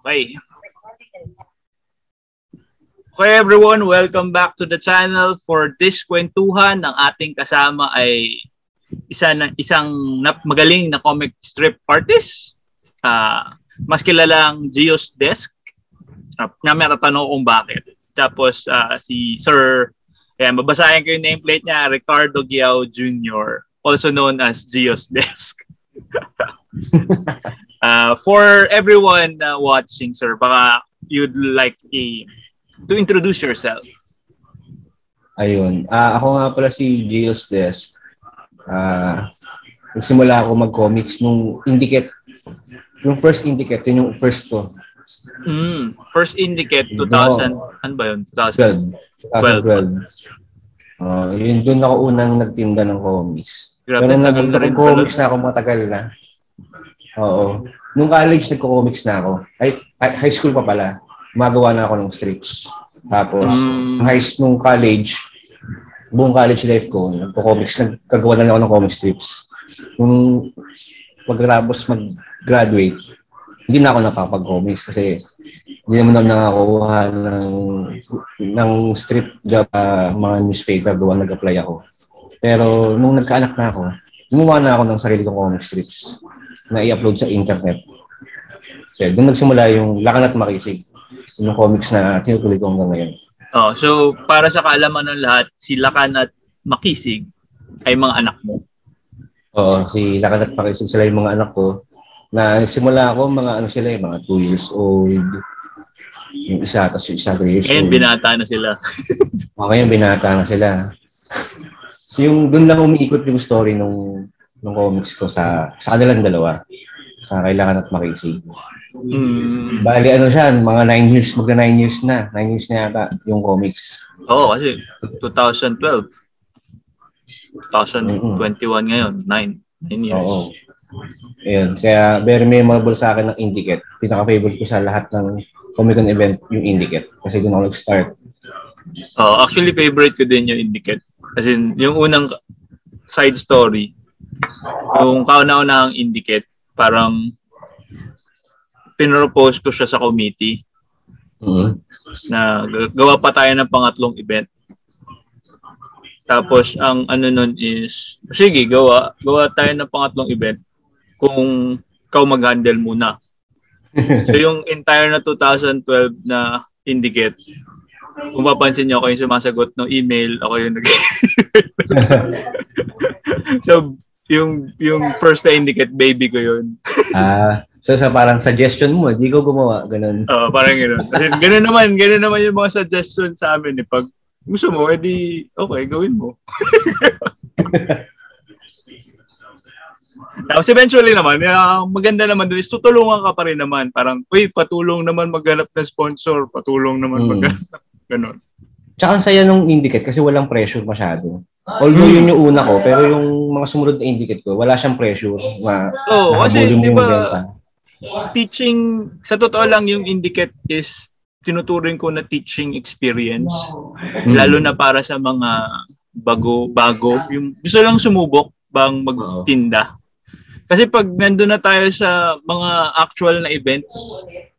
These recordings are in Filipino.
Okay. Okay everyone, welcome back to the channel. For this kwentuhan, ang ating kasama ay isa na, isang magaling na comic strip artist. Uh, mas kilalang Geos Desk. Uh, na may tatanong kung bakit. Tapos uh, si Sir, ayan, babasahin ko yung nameplate niya, Ricardo Giao Jr., also known as Geos Desk. uh, for everyone uh, watching, sir, baka you'd like a to introduce yourself. Ayun. Uh, ako nga pala si Giles Des. Uh, nagsimula ako mag-comics nung Indicate. Yung first Indicate, yun yung first ko. Mm, first Indicate, 2000, no. ano ba yun? 2012. 2012. Uh, yun, doon ako unang nagtinda ng comics. Grabe, Pero tagal na rin comics na ako matagal na. Oo. Nung college, nagko-comics na ako. Ay, high school pa pala gumagawa na ako ng strips. Tapos, mm. high school, nung college, buong college life ko, nagpo-comics, nagkagawa na lang ako ng comic strips. Nung pagkatapos mag-graduate, hindi na ako nakapag-comics kasi hindi naman ako nakakuha ng, ng strip job uh, mga newspaper doon nag-apply ako. Pero nung nagkaanak na ako, gumawa na ako ng sarili kong comic strips na i-upload sa internet. So, doon nagsimula yung Lakan at Makisig yung comics na tinutuloy ko hanggang ngayon. Oh, so para sa kaalaman ng lahat, si Lakan at Makisig ay mga anak mo. Oo, si Lakan at Makisig sila yung mga anak ko. Na simula ako, mga ano sila, yung mga 2 years old. Yung isa, tapos yung isa 3 years Ngayon, old. binata na sila. o, ngayon, binata na sila. So yung doon lang umiikot yung story nung nung comics ko sa sa kanilang dalawa. Sa kailangan at makisig. Mm. Bali ano siya, mga 9 years, magna 9 years na. 9 years na yata yung comics. Oo, kasi 2012. 2021 mm-hmm. ngayon, 9. 9 years. Oo. Ayun. Kaya very memorable sa akin ng Indicate. Pinaka-favorite ko sa lahat ng Comic Con event yung Indicate. Kasi doon ako nag-start. Oh, actually favorite ko din yung Indicate. Kasi yung unang side story, yung kauna-unahang Indicate, parang pinropose ko siya sa committee mm-hmm. na gawa pa tayo ng pangatlong event. Tapos ang ano nun is, sige, gawa, gawa tayo ng pangatlong event kung ikaw mag-handle muna. so yung entire na 2012 na Indicate, kung papansin niyo ako yung sumasagot ng email, ako yung nag So yung yung first na Indicate, baby ko yun. ah, So sa parang suggestion mo, di ko gumawa, ganun. Oo, uh, parang gano'n. Kasi ganun naman, ganun naman yung mga suggestion sa amin. Eh. Pag gusto mo, edi okay, gawin mo. Tapos eventually naman, uh, maganda naman doon is tutulungan ka pa rin naman. Parang, uy, patulong naman maghanap ng sponsor, patulong naman mm. maghanap. Ganon. Tsaka ang saya nung indicate kasi walang pressure masyado. Although yun yung una ko, pero yung mga sumunod na indicate ko, wala siyang pressure na oh, kasi di ba, teaching, sa totoo lang yung Indicate is tinuturing ko na teaching experience. Mm. Lalo na para sa mga bago, bago. Yung gusto lang sumubok bang magtinda. Kasi pag nandun na tayo sa mga actual na events,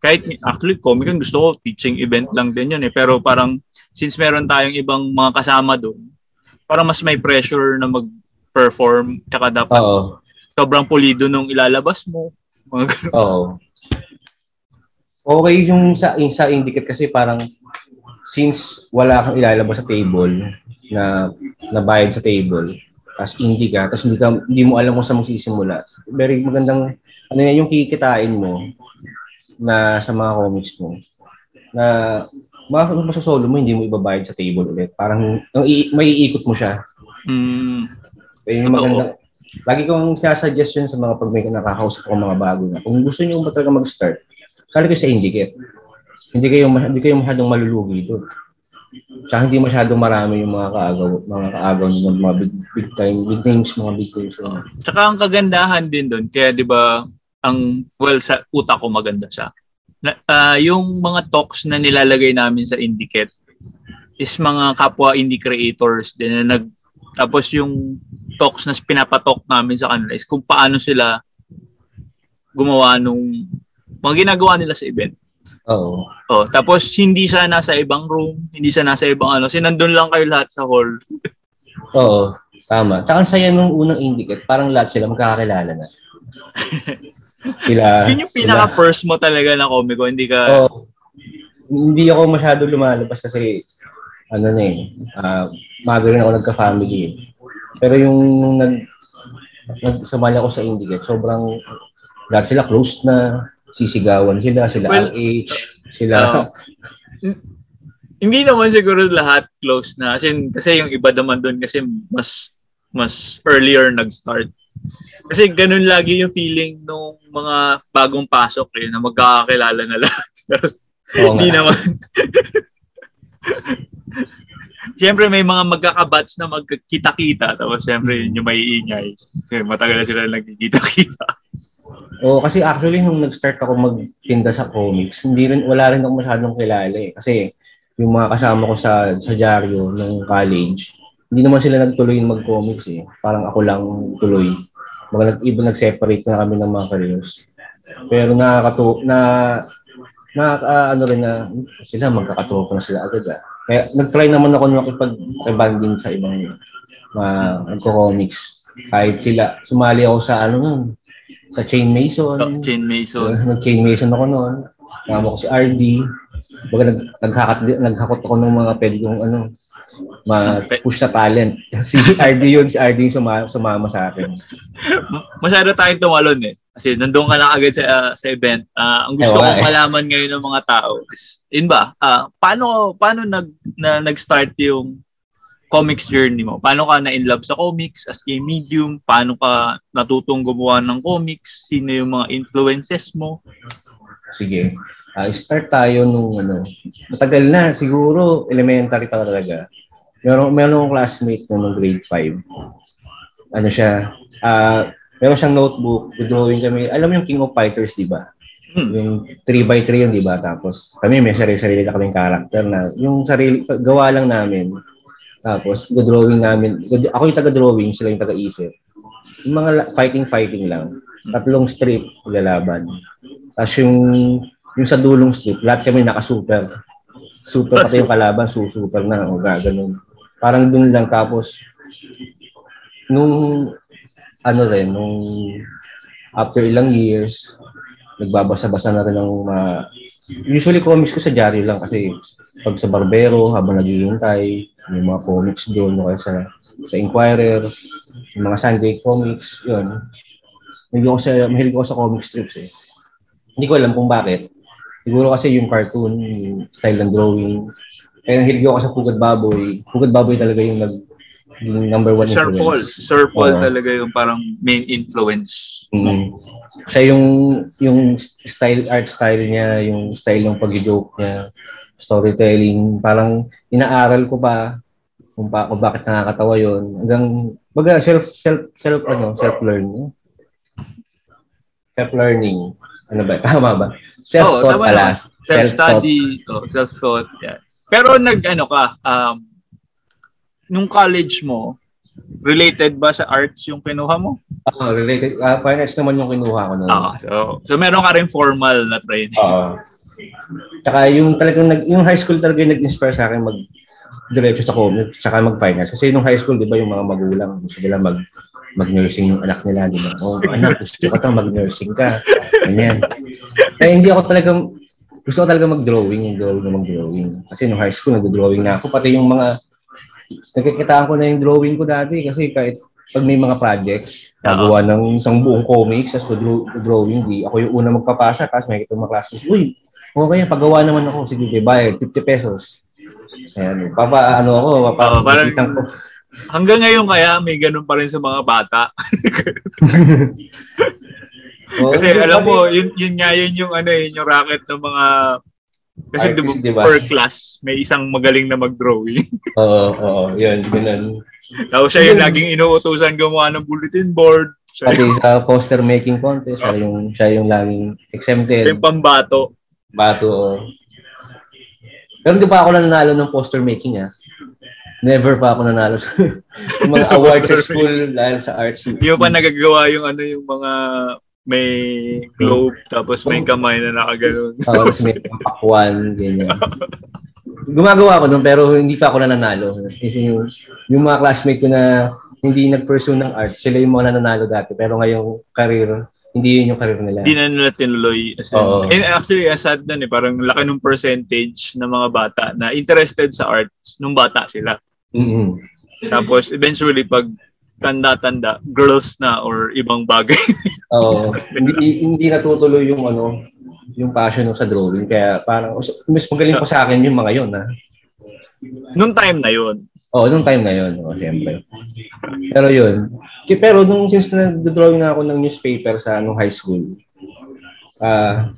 kahit actually Comic gusto ko teaching event lang din yun eh. Pero parang since meron tayong ibang mga kasama doon, parang mas may pressure na mag-perform tsaka dapat Uh-oh. sobrang pulido nung ilalabas mo. Mga ganun. Oo. Okay yung sa, yung sa indicate kasi parang since wala kang ilalabas sa table na nabayad sa table, tapos indie ka, tapos hindi, ka, hindi mo alam kung saan mo sisimula. Very magandang, ano yan, yung kikitain mo na sa mga comics mo, na makakano mo sa solo mo, hindi mo ibabayad sa table ulit. Parang ang i- may iikot mo siya. Mm. Kaya yung magandang, lagi kong sinasuggest yun sa mga pag may nakakausap ko mga bago na. Kung gusto niyo ba talaga mag-start, sali kayo sa Indicate. Hindi kayo, hindi kayo masyadong malulugi doon. Tsaka hindi masyadong marami yung mga kaagaw, mga kaagaw ng mga big, big time, big names, mga big names. So. Tsaka ang kagandahan din doon, kaya di ba, ang, well, sa utak ko maganda siya. Na, uh, yung mga talks na nilalagay namin sa Indicate is mga kapwa indie creators din na nag tapos yung talks na pinapatok namin sa kanila is kung paano sila gumawa nung mga ginagawa nila sa event. Oo. Oh, tapos hindi siya nasa ibang room, hindi siya nasa ibang ano, sinandun lang kayo lahat sa hall. Oo, tama. Tsaka saya nung unang indicate, parang lahat sila magkakakilala na. sila. Yun yung pinaka sila, first mo talaga na komiko, hindi ka... Oo. Hindi ako masyado lumalabas kasi ano na eh, uh, maga rin ako nagka-family eh. Pero yung nag nagsumali ako sa Indicate, sobrang lahat sila close na, sisigawan sila, sila well, RH, sila... Uh, hindi naman siguro lahat close na. Kasi, kasi yung iba naman doon kasi mas mas earlier nag-start. Kasi ganun lagi yung feeling nung mga bagong pasok eh, na magkakakilala na lahat. Pero hindi naman. Siyempre may mga magkakabats na magkita-kita tapos siyempre yun yung maiingay. Kasi matagal na sila nagkikita-kita. Oo, oh, kasi actually nung nag-start ako magtinda sa comics, hindi rin wala rin ako masyadong kilala eh. Kasi yung mga kasama ko sa sa dyaryo ng college, hindi naman sila nagtuloy mag-comics eh. Parang ako lang tuloy. Mga nag iba nag-separate na kami ng mga careers. Pero nakakatu na na uh, ano rin na sila magkakatuwa na sila agad ah. Kaya nag-try naman ako na makipag-banding sa ibang mga uh, comics Kahit sila, sumali ako sa ano nun, sa Chain Mason. Oh, Chain Mason. Uh, Nag-Chain Mason ako noon. Kasama ko si RD. Baga nag, naghakat, naghakot ako ng mga pwede kong ano, ma-push na talent. si RD yun, si RD yung sumama, sumama sa akin. Masyado tayong tumalon eh. Kasi nandun ka na agad sa, uh, sa event. Uh, ang gusto eh, kong eh. malaman ngayon ng mga tao is, yun ba, uh, paano, paano nag, na, nag-start yung comics journey mo? Paano ka na in love sa comics as a medium? Paano ka natutong gumawa ng comics? Sino yung mga influences mo? Sige. Uh, start tayo nung ano, matagal na, siguro elementary pa talaga. Meron, meron akong classmate na nung grade 5. Ano siya, uh, meron siyang notebook, drawing kami. Alam mo yung King of Fighters, di ba? Hmm. Yung 3x3 yun, di ba? Tapos kami may sarili-sarili na kaming character na yung sarili, gawa lang namin tapos, go-drawing namin. Ako yung taga-drawing, sila yung taga-isip. Yung mga fighting-fighting lang. Tatlong strip, lalaban. Tapos yung, yung sa dulong strip, lahat kami naka-super. Super pati yung kalaban, super na. O gaganon. Parang dun lang. Tapos, nung, ano rin, nung after ilang years, nagbabasa-basa na rin ng mga, usually comics ko sa diary lang kasi pag sa barbero, habang naghihintay, may mga comics doon, o kaya sa, sa Inquirer, yung mga Sunday comics, yun. Mahilig ako sa, mahilig ako sa comic strips eh. Hindi ko alam kung bakit. Siguro kasi yung cartoon, yung style ng drawing. Kaya nahilig ako sa Pugad Baboy. Pugad Baboy talaga yung nag yung number one Sir influence. Paul. Sir Paul uh, talaga yung parang main influence. Mm, siya yung yung style art style niya, yung style ng pag-joke niya, storytelling, parang inaaral ko pa kung, pa, kung bakit nakakatawa yon hanggang baga self self self ano self learning self learning ano ba tama ba self taught oh, pala self study oh, self taught yeah. pero nag ano ka um nung college mo related ba sa arts yung kinuha mo? Oo, uh, related. Uh, finance naman yung kinuha ko noon. Uh, so, so meron ka rin formal na training. Oo. Uh, Tsaka yung talagang nag, yung high school talaga yung nag-inspire sa akin mag diretso sa comics tsaka mag-finance. Kasi nung high school, di ba, yung mga magulang, gusto nila mag mag-nursing yung anak nila, di ba? Oh, anak, gusto ko tang mag-nursing ka. Ganyan. Kaya hindi ako talagang, gusto ko talaga mag-drawing, yung drawing na mag-drawing. Kasi nung high school, nag-drawing na ako. Pati yung mga, nagkikitaan ko na yung drawing ko dati kasi kahit pag may mga projects, nagawa ng isang buong comics as to drawing, di ako yung una magpapasa, tapos may kitang mga classmates, uy, Okay, pagawa naman ako. Sige, bayad. 50 pesos. Ayan. Papa, ano ako, papa, oh, parang, ko. Hanggang ngayon kaya may ganun pa rin sa mga bata. oh, Kasi alam mo, yun, yun nga yun yung ano yun yung racket ng mga kasi Artist, diba, per class may isang magaling na mag-drawing. Oo, oo, yun, ganun. Tapos siya yung laging inuutusan gumawa ng bulletin board. Siya Pati yung, sa poster making contest, siya yung, siya yung laging exempted. Yung pambato. Bato. Pero hindi pa ako nanalo ng poster making ah. Never pa ako nanalo sa mga awards sa school dahil sa arts. Hindi pa nagagawa yung ano yung mga may globe, tapos may kamay na nakaganon. Tapos may pakwan, ganyan. Gumagawa ako nun, pero hindi pa ako nananalo. Kasi yung, yung mga classmate ko na hindi nag-pursue ng art, sila yung mga nananalo dati. Pero ngayong career, hindi yun yung career nila. Hindi na nila tinuloy. As in, Oo. and actually, as sad nun eh, parang laki ng percentage ng mga bata na interested sa arts nung bata sila. Mm Tapos eventually, pag tanda-tanda, girls na or ibang bagay. Oo. hindi, hindi natutuloy yung ano, yung passion ko sa drawing. Kaya parang, mas magaling pa sa akin yung mga yun, ha? nung time na yun. Oo, nung time na yun, oh, siyempre. Pero yun. Pero nung since nag-drawing na ako ng newspaper sa nung high school, ah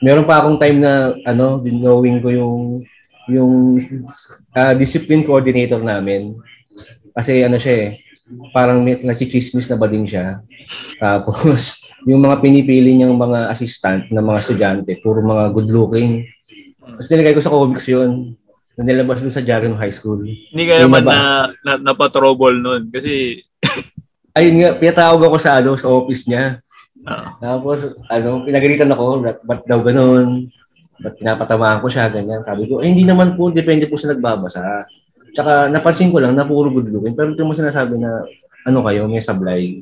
meron pa akong time na ano, dinowing ko yung yung ah, discipline coordinator namin. Kasi ano siya eh, parang may nachichismis na ba din siya. Tapos, yung mga pinipili niyang mga assistant na mga estudyante, puro mga good looking. Tapos nilagay ko sa comics yun. Na nilabas doon sa Jagan High School. Hindi ka naman na, na, napatrouble nun. Kasi, Ayun nga, pinatawag ako sa ano, sa office niya. ah, Tapos, ano, pinagalitan ako, ba't daw ganun? Ba't pinapatamaan ko siya, ganyan. Sabi ko, eh, hindi naman po, depende po sa nagbabasa. Tsaka, napansin ko lang na puro good looking. Pero ito mo sinasabi na, ano kayo, may sablay.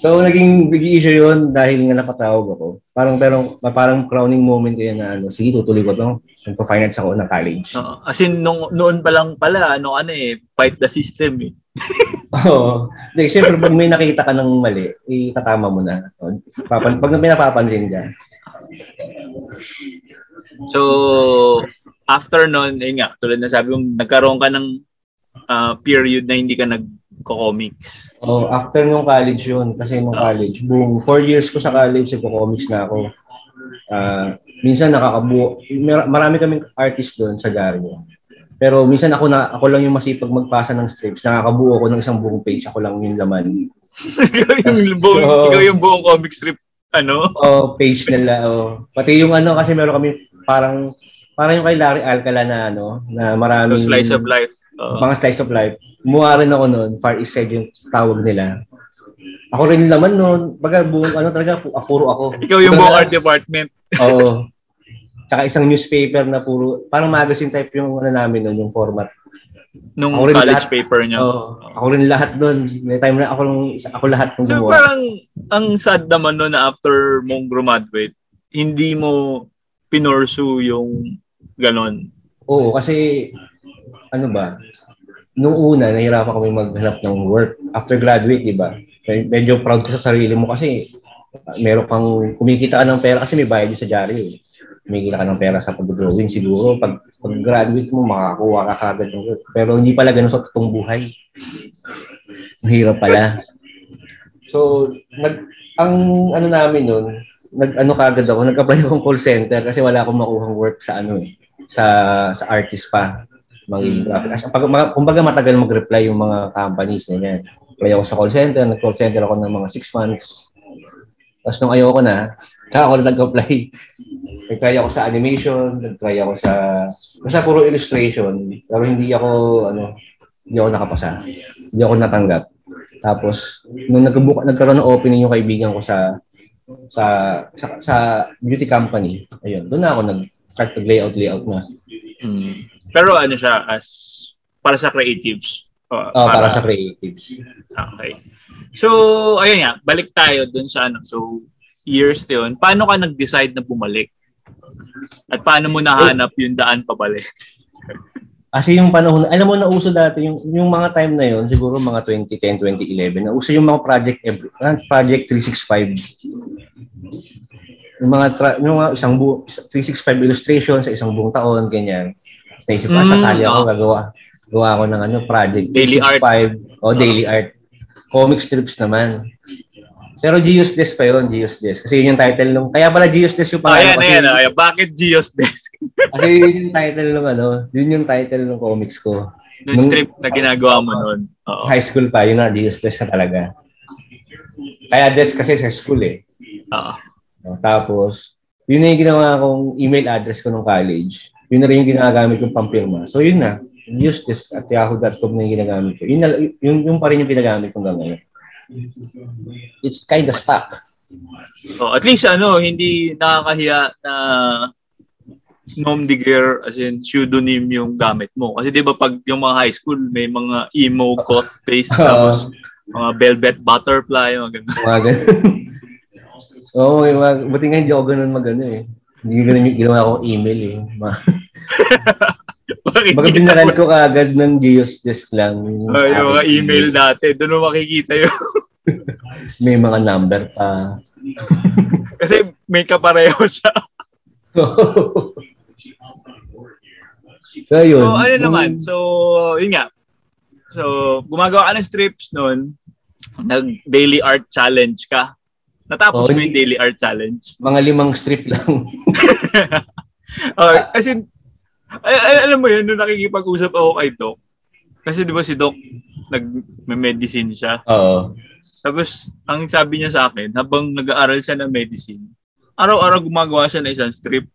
So, naging big issue yun dahil nga napatawag ako. Parang, pero, parang crowning moment yun na, ano, sige, tutuloy ko to. Nagpa-finance ako ng college. oo. as in, nung, noon pa lang pala, ano ano eh, fight the system eh. Oo. Hindi, siyempre, pag may nakita ka ng mali, itatama mo na. Papan, pag may napapansin ka. So, after nun, eh nga, tulad na sabi mo, nagkaroon ka ng ah, period na hindi ka nagko-comics. Oh, after nung college yun, kasi nung Ah. college, buong four years ko sa college, nagko-comics na ako. Ah, minsan nakakabuo, mar- marami kaming artist doon sa Garbo. Pero minsan ako na ako lang yung masipag magpasa ng strips. Nakakabuo ako ng isang buong page, ako lang yung laman. ikaw, yung buong, So- ikaw yung buong comic strip, ano? Oh, page nila. Oh. Pati yung ano kasi meron kami parang parang yung kay Larry Alcala na ano, na So, maraming slice of life. Oo. mga slice of life. Kumuha rin ako noon, Far East Side yung tawag nila. Ako rin yung laman noon. Baga buong ano talaga, pu- ah, puro ako. ikaw yung buong art department. Oo. Tsaka isang newspaper na puro, parang magazine type yung ano namin noon, yung format. Nung Ako college lahat. paper niyo. Oo. Ako rin lahat doon. May time na ako, lang- ako lahat ng So gumawa. parang ang sad naman no na after mong graduate, hindi mo pinorsu yung ganon. Oo, kasi ano ba, nung una, nahirapan kami maghanap ng work. After graduate, di ba? Med- Medyo proud ka sa sarili mo kasi meron kang kumikita ka ng pera kasi may bayad sa diary. Eh. Kumikita ka ng pera sa pag-drawing siguro. Pag, pag graduate mo, makakuha ka kagad ng work. Pero hindi pala ganun sa totoong buhay. Mahirap pala. So, nag, ang ano namin nun, nag ano kagad ako, nag-apply akong call center kasi wala akong makuhang work sa ano eh, sa sa artist pa magiging graphic. As, pag, mga, kumbaga matagal mag-reply yung mga companies na yan. Apply ako sa call center, nag-call center ako ng mga 6 months. Tapos nung ayoko na, saka ako na nag-apply. Nag-try ako sa animation, nag-try ako sa, basta puro illustration, pero hindi ako, ano, hindi ako nakapasa. Hindi ako natanggap. Tapos, nung nagbuka, nagkaroon ng opening yung kaibigan ko sa sa sa, sa beauty company, ayun, doon na ako nag-start mag-layout layout na. Mm. Pero ano siya as para sa creatives. Oh, Oh, para, sa creatives. Okay. So, ayun nga, balik tayo dun sa ano. So, years yun. Paano ka nag-decide na bumalik? At paano mo nahanap yung daan pabalik? Kasi yung panahon, alam mo na uso dati yung yung mga time na yon, siguro mga 2010, 2011, na uso yung mga project every, ah, project 365. Yung mga tra- yung mga isang bu 365 illustration sa isang buong taon ganyan. Naisip ko, Mm, sasali ako oh. gagawa. Gawa ako ng ano, project Daily art. 365 o daily art. Comic strips naman. Pero Geos Desk pa yun, Geos Desk. Kasi yun yung title nung, kaya pala Geos Desk yung pangalan. ayan, ayan, ayan. Bakit Geo's Desk? kasi yun yung title nung ano, yun yung title ng comics ko. Yung Nung- strip na ginagawa mo noon. Oo. high school pa, yun na, Geos Desk na talaga. Kaya desk kasi sa school eh. Oo. Tapos, yun na yung ginawa kong email address ko nung college. Yun na rin yung ginagamit kong pampirma. So, yun na. Geos Desk at yahoo.com na yung ginagamit ko. Yun, na, yun, yun pa rin yung ginagamit ko hanggang ngayon. It's kind of stuck. Oh, at least ano, hindi nakakahiya na nom de guerre as in pseudonym yung gamit mo. Kasi 'di ba pag yung mga high school may mga emo coat face tapos mga velvet butterfly mga ganun. Mga ganun. Oo, oh, mga, buti nga hindi ako ganun magano eh. Hindi ganun yung ginawa ko email eh. Baka binaran ko kaagad ng Geos Desk lang. Yung, oh, yung mga email dati, doon mo makikita yung may mga number pa. Kasi may kapareho siya. so, yun. So, ano naman. So, yun nga. So, gumagawa ka ng strips noon. Nag-daily art challenge ka. Natapos oh, mo yung daily art challenge. Mga limang strip lang. oh, kasi, ay, ay, alam mo yun, nung nakikipag-usap ako kay Doc, kasi di ba si Doc, nag-medicine siya. Oo. Tapos, ang sabi niya sa akin, habang nag-aaral siya ng medicine, araw-araw gumagawa siya ng isang strip.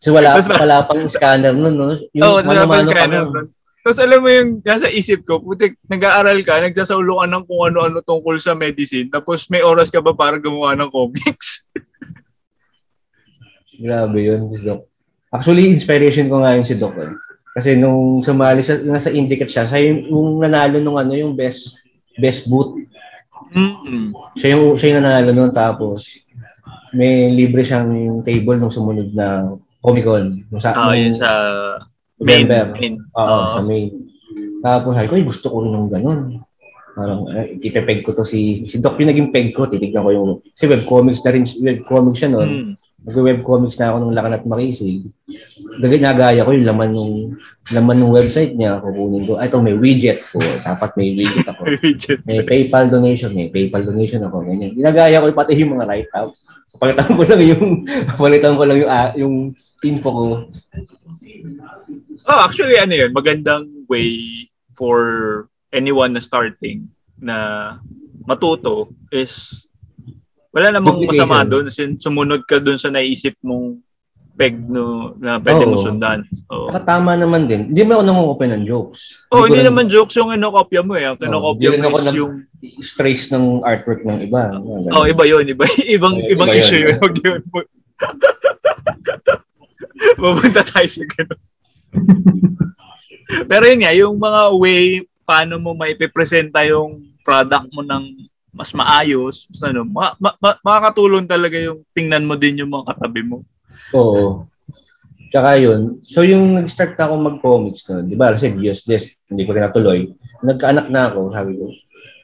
so wala, Tapos, wala pang scanner nun, no? Yung oh, wala pang scanner nun. Tapos alam mo yung nasa isip ko, putik, nag-aaral ka, nagsasaulo ka ng kung ano-ano tungkol sa medicine, tapos may oras ka ba para gumawa ng comics? Grabe yun, si Doc. Actually, inspiration ko nga yun si Doc. Eh. Kasi nung sumali siya, nasa Indicate siya, siya yung, yung nanalo nung ano, yung best best boot. Mm-hmm. Siya yung, siya yung nanalo nun, tapos may libre siyang table nung sumunod na Comic Con. Nung sa, oh, yun sa main. main. Oo, uh, sa main. Tapos sabi ko, ay, gusto ko rin ng ganun. Parang, eh, ipepeg ko to si, si Doc yung naging peg ko, titignan ko yung, si webcomics na rin, webcomics siya noon. Mm. Nag-webcomics na ako ng Lakan at Makisig. Ginagaya ko yung laman ng laman ng website niya. Kukunin ko. Ah, ito may widget ko. Dapat may widget ako. widget. May PayPal donation. May PayPal donation ako. Ganyan. Ginagaya ko pati yung mga write-up. Palitan ko lang yung palitan ko lang yung uh, yung info ko. Oh, actually ano 'yun, magandang way for anyone na starting na matuto is wala namang masama doon kasi sumunod ka doon sa naisip mong peg no na pwede Oo. mo sundan. Oo. tama naman din. Hindi mo ako nang-open ng jokes. Oh, hindi, hindi naman jokes yung inokopya mo eh. Ang kinokopya mo is yung trace ng artwork ng iba. Oh, iba 'yun, iba. Ibang iba ibang iba issue 'yun. Wag 'yun. Pupunta tayo sa ganun. Pero yun nga, yung mga way paano mo maipipresenta yung product mo ng mas maayos, mas ano, ma- ma- ma- makakatulong talaga yung tingnan mo din yung mga katabi mo. Oo. Tsaka yun, so yung nag-start ako mag-comics noon, di ba, kasi Dios Des, hindi ko rin natuloy. Nagkaanak na ako, sabi ko,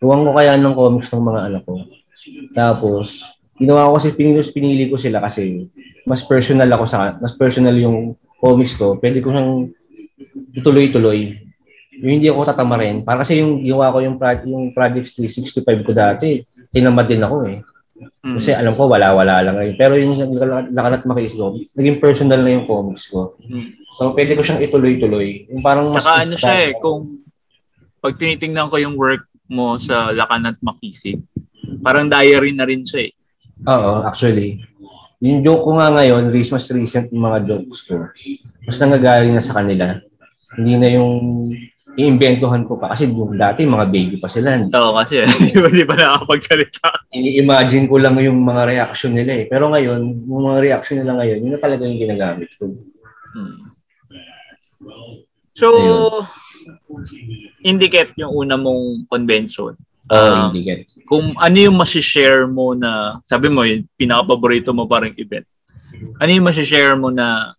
tuwang ko kaya ng comics ng mga anak ko. Tapos, ginawa ko kasi pinili, pinili ko sila kasi mas personal ako sa mas personal yung comics ko. Pwede ko siyang ituloy-tuloy yung hindi ako tatamarin. Para kasi yung ginawa ko yung, pro- yung Project 365 ko dati, tinamad din ako eh. Mm. Kasi alam ko, wala-wala lang ngayon. Pero yung lakanat makis ko, naging personal na yung comics ko. Mm. So, pwede ko siyang ituloy-tuloy. Yung parang mas... Saka ano siya eh, kung pag tinitingnan ko yung work mo sa Lakanat Makisig, parang diary na rin siya eh. Oo, actually. Yung joke ko nga ngayon, mas recent yung mga jokes ko, mas nangagaling na sa kanila. Hindi na yung iimbentuhan ko pa. Kasi yung dati, mga baby pa sila. Oo, kasi hindi pa nakakapagsalita. I-imagine ko lang yung mga reaction nila eh. Pero ngayon, yung mga reaction nila ngayon, yun na talaga yung ginagamit ko. Hmm. So, Ayun. Indicate yung una mong convention. Uh, Indicate. Kung ano yung masishare mo na, sabi mo, yung pinaka-paborito mo parang event. Ano yung masishare mo na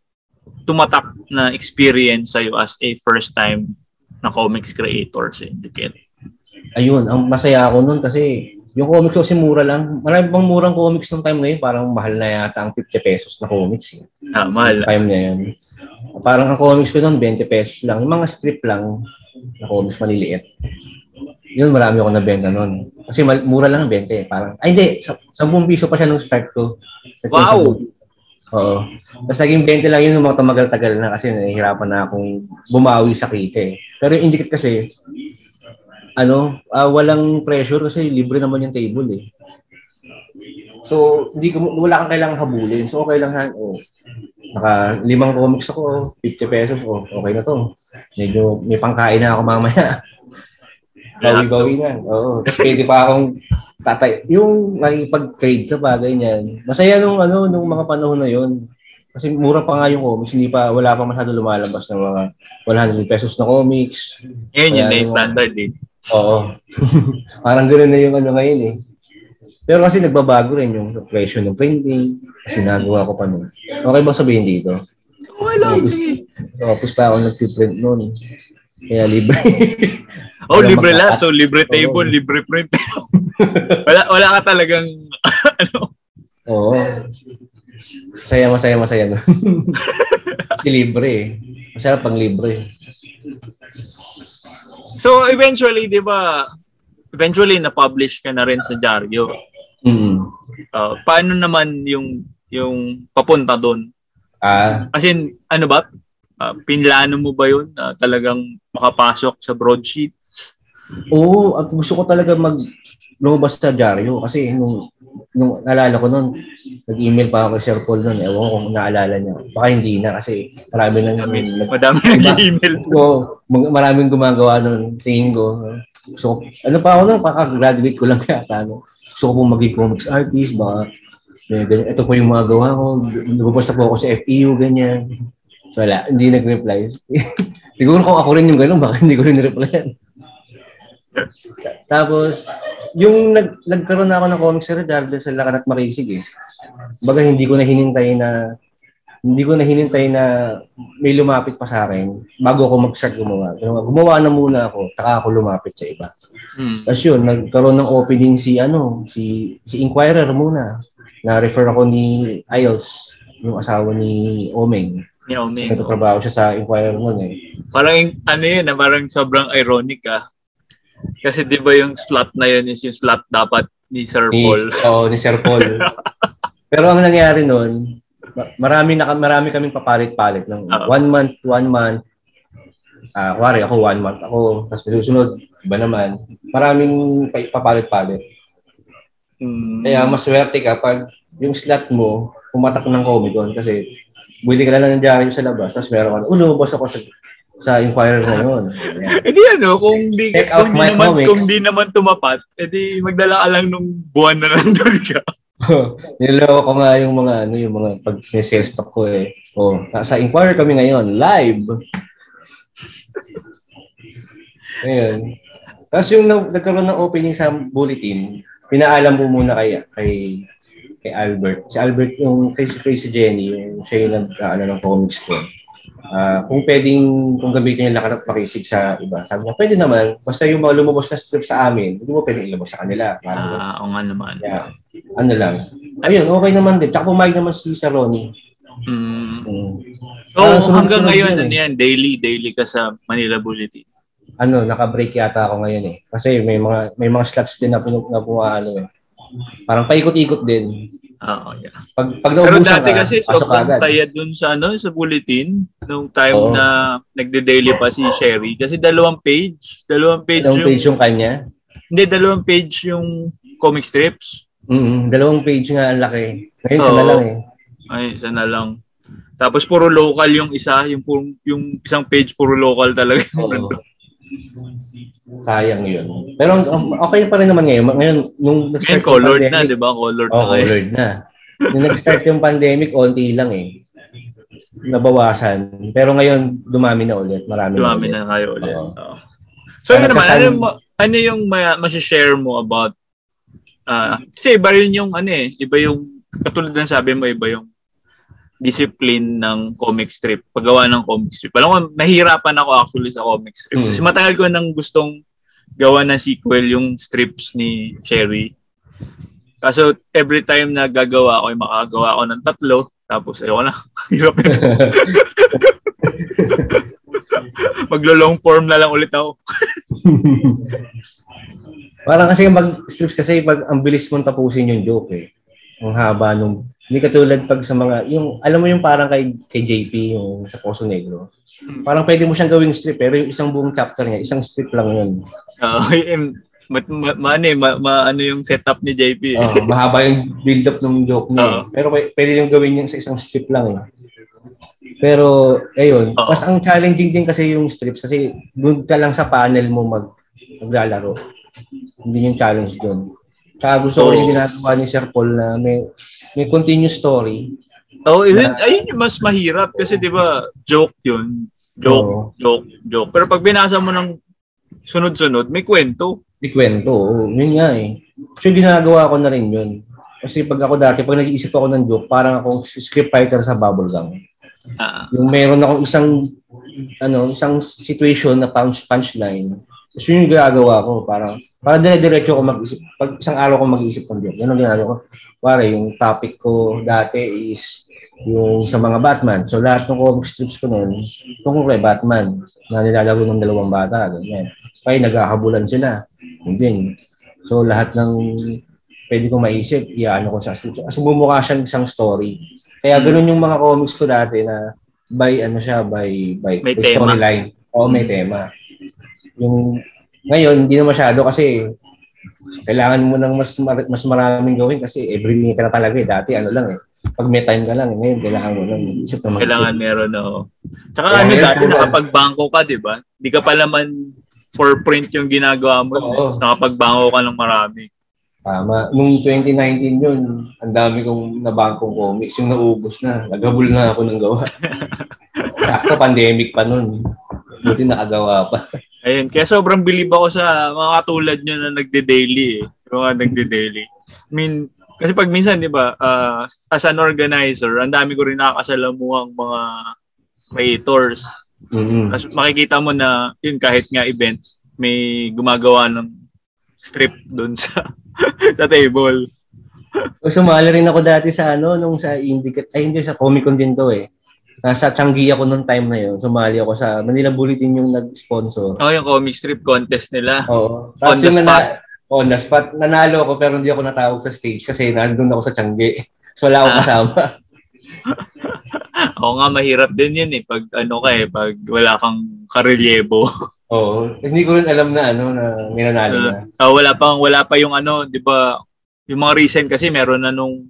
tumatak na experience sa'yo as a first time na comics creator sa Indicate. Ayun, ang masaya ako noon kasi yung comics kasi mura lang. Marami pang murang comics nung time ngayon. Parang mahal na yata ang 50 pesos na comics. Eh. Ah, mahal. Time na yan. Parang ang comics ko noon, 20 pesos lang. Yung mga strip lang na comics maliliit. Yun, marami ako nabenta noon. Kasi mura lang ang 20. Eh. Parang, ay hindi, 10 piso pa siya nung start ko. Wow! Oo. Tapos naging 20 lang yun nung mga tumagal-tagal na kasi nahihirapan na akong bumawi sa kita eh. Pero yung indicate kasi, ano, uh, walang pressure kasi libre naman yung table eh. So, hindi ko, wala kang kailangang habulin. So, okay lang ha. Oh, naka limang comics ako, 50 pesos, oh, okay na to. Medyo may pangkain na ako mamaya. Bawi-bawi na. Oo. Tapos pwede pa akong tatay. Yung nakipag-trade ka pa, ganyan. Masaya nung, ano, nung mga panahon na yon Kasi mura pa nga yung comics. Hindi pa, wala pa masyado lumalabas ng mga 100 pesos na comics. Yan, yun na yung standard eh. Oo. Parang ganoon na yung ano ngayon eh. Pero kasi nagbabago rin yung presyo ng printing. Kasi nagawa ko pa nun. Okay ba sabihin dito? Lang, sige. So, tapos pa ako nag-print noon. Kaya libre. oh, libre lahat. So, libre table, oh. libre print. wala, wala ka talagang, ano? Oo. Masaya, masaya, masaya. Kasi libre eh. Masarap pang libre. So, eventually, di ba, eventually, na-publish ka na rin sa Diaryo. Mm-hmm. Uh, paano naman yung yung papunta doon? Ah. As in, ano ba? Uh, pinlano mo ba yun? Uh, talagang makapasok sa broadsheets? Oo, at gusto ko talaga mag lumabas sa dyaryo kasi nung nung naalala ko noon, nag-email pa ako kay Sir Paul noon. Ewan ko kung naalala niya. Baka hindi na kasi marami nang madami, nag, madami nag-email. So, maraming gumagawa noon, tingin ko. So, ano pa ako noon, kaka-graduate ko lang yata. No? Gusto ko pong maging comics artist, baka ito po yung mga gawa ko. Lumabas po ako sa FEU, ganyan. So wala, hindi nag-reply. Siguro kung ako rin yung ganun, baka hindi ko rin replyan. Tapos, yung nag nagkaroon na ako ng comic series dahil sa Lakan at Makisig eh. Baga hindi ko na hinintay na hindi ko na hinintay na may lumapit pa sa akin bago ako mag-start gumawa. Pero gumawa na muna ako, taka ako lumapit sa iba. Hmm. Tapos yun, nagkaroon ng opening si ano, si si Inquirer muna. Na-refer ako ni Iles, yung asawa ni Omeng. Ni Omeng. Nagtatrabaho siya sa Inquirer noon eh. Parang ano yun, ah, parang sobrang ironic ah. Kasi 'di ba yung slot na yun is yung slot dapat ni Sir Paul. Oo, oh, ni Sir Paul. Pero ang nangyari noon, marami na marami kaming papalit-palit ng Uh-oh. one month, one month. Ah, uh, kuwari ako one month ako, tapos susunod iba naman. Maraming papalit-palit. Mm. Kaya maswerte ka pag yung slot mo pumatak ng Comic Con kasi bili ka lang ng jacket sa labas, tapos meron ka, lumabas ako sa sa Inquirer ngayon. Hindi ano, kung di, Check kung di naman, comics. kung di naman tumapat, edi magdala ka lang nung buwan na nandun ka. Niloko ko nga yung mga ano yung mga pag sales stock ko eh. Oh, nasa Inquirer kami ngayon, live. Ayun. Tapos yung nagkaroon ng opening sa bulletin, pinaalam mo muna kay kay kay Albert. Si Albert yung si Crazy Jenny, yung siya yung nag uh, ano ng comics ko. Uh, kung pwedeng kung gamitin yung lakas pakisig sa iba. Sabi niya, pwede naman. Basta yung mga lumabas na strip sa amin, hindi mo pwedeng ilabas sa kanila. Ah, uh, o nga naman. Yeah. Ano lang. Ayun, okay naman din. Tsaka pumayag naman si Saroni. Mm. mm. So, uh, hanggang ngayon, ano yan, daily, daily ka sa Manila Bulletin? Ano, naka-break yata ako ngayon eh. Kasi may mga may mga slots din na, pinu, na pumaano eh. Parang paikot-ikot din. Oo, yeah. Pag, pag Pero dati ka, kasi sobrang saya dun sa, ano, sa bulletin nung time Oo. na nagde-daily pa si Sherry. Kasi dalawang page. Dalawang page dalawang yung... page yung kanya? Hindi, dalawang page yung comic strips. Mm, dalawang page nga ang laki. Ngayon, isa na lang eh. Ay, isa na lang. Tapos puro local yung isa, yung puro, yung isang page puro local talaga. Oo. Sayang yun. Pero okay pa rin naman ngayon. Ngayon, nung nag-start yung colored pandemic, na, di ba? Colored oh, na. colored na. nung nag-start yung pandemic, onti lang eh. Nabawasan. Pero ngayon, dumami na ulit. Marami dumami na, ulit. na kayo ulit. Oh. Oh. So, ano naman, ano, ano yung ma-share mo about uh, kasi iba rin yung ano eh, iba yung katulad ng sabi mo, iba yung discipline ng comic strip, paggawa ng comic strip. Alam ko, nahihirapan ako actually sa comic strip. Mm. Kasi matagal ko nang gustong gawa ng sequel yung strips ni Cherry. Kaso every time na gagawa ako, ay makagawa ako ng tatlo, tapos ayoko na. Hirap na. Maglo-long form na lang ulit ako. Parang kasi mag-strips kasi pag ang bilis mong tapusin yung joke eh. Ang haba nung hindi katulad pag sa mga, yung, alam mo yung parang kay, kay JP, yung sa Poso Negro. Hmm. Parang pwede mo siyang gawing strip, pero yung isang buong chapter niya, isang strip lang yun. Oo, uh, ma, ma, ma, ano, eh, ma, ma, ano yung setup ni JP. Eh. Uh, mahaba yung build-up ng joke niya. Uh, pero pwede yung gawin yung sa isang strip lang. Eh. Pero, ayun. Uh, Mas ang challenging din kasi yung strips kasi doon ka lang sa panel mo mag naglalaro. Hindi yung challenge doon. Tsaka gusto ko rin ginagawa ni Sir Paul na may may continuous story. Oh, yun, ayun yung mas mahirap kasi 'di ba, joke 'yun. Joke, oh. joke, joke. Pero pag binasa mo ng sunod-sunod, may kwento. May kwento, oh. yun nga eh. So ginagawa ko na rin yun. Kasi pag ako dati, pag nag-iisip ako ng joke, parang akong script writer sa Bubblegum. Uh-huh. Yung meron akong isang ano, isang situation na punch punchline. So yun yung ginagawa ko. Parang, parang dire-diretso ako mag-isip. Pag isang araw ko mag-isip ng joke, yun ang ginagawa ko. Pare, yung topic ko dati is yung sa mga Batman. So lahat ng comic strips ko noon, tungkol kay Batman na nilalaro ng dalawang bata. Ganyan. Kaya naghahabulan sila. Hindi. So lahat ng pwede kong maisip, iyaano ko sa strips. Kasi bumukha siyang isang story. Kaya ganun yung mga comics ko dati na by ano siya, by, by, by storyline. Oo, may tema. Yung ngayon, hindi na masyado kasi kailangan mo ng mas mas maraming gawin kasi every minute ka na talaga eh. Dati ano lang eh pag may time ka lang, ngayon kailangan mo lang isip na Kailangan meron, no. Tsaka Kaya ano dati, nakapag-bangko ka, di ba? Hindi ka pa naman for print yung ginagawa mo. Oo. Eh. Nakapag-bangko ka ng marami. Tama. Nung 2019 yun, ang dami kong nabangkong comics. Yung naubos na. Naghabol na ako ng gawa. Sakto, pandemic pa nun. Buti nakagawa pa. Ayun. Kaya sobrang bilib ako sa mga katulad nyo na nagde-daily eh. Yung mga nagde-daily. I mean, kasi pag minsan, di ba, uh, as an organizer, ang dami ko rin nakakasalamuhang mga creators. Mm-hmm. Kasi makikita mo na, yun, kahit nga event, may gumagawa ng strip doon sa sa table. so, sumali rin ako dati sa ano, nung sa Indicate, ay hindi, sa Comic Con din to eh. Nasa Changi ako nung time na yun. Sumali ako sa Manila Bulletin yung nag-sponsor. Oh, yung comic strip contest nila. Oo. Tapos yung na, on the spot. Nanalo ako pero hindi ako natawag sa stage kasi nandun ako sa Tiangge. So wala akong ah. kasama. Oo nga, mahirap din yun eh. Pag ano ka eh, pag wala kang karelyebo. Oo. Hindi ko rin alam na ano, na may nanalo uh, na. Uh, wala, pang, wala pa yung ano, di ba, yung mga recent kasi meron na nung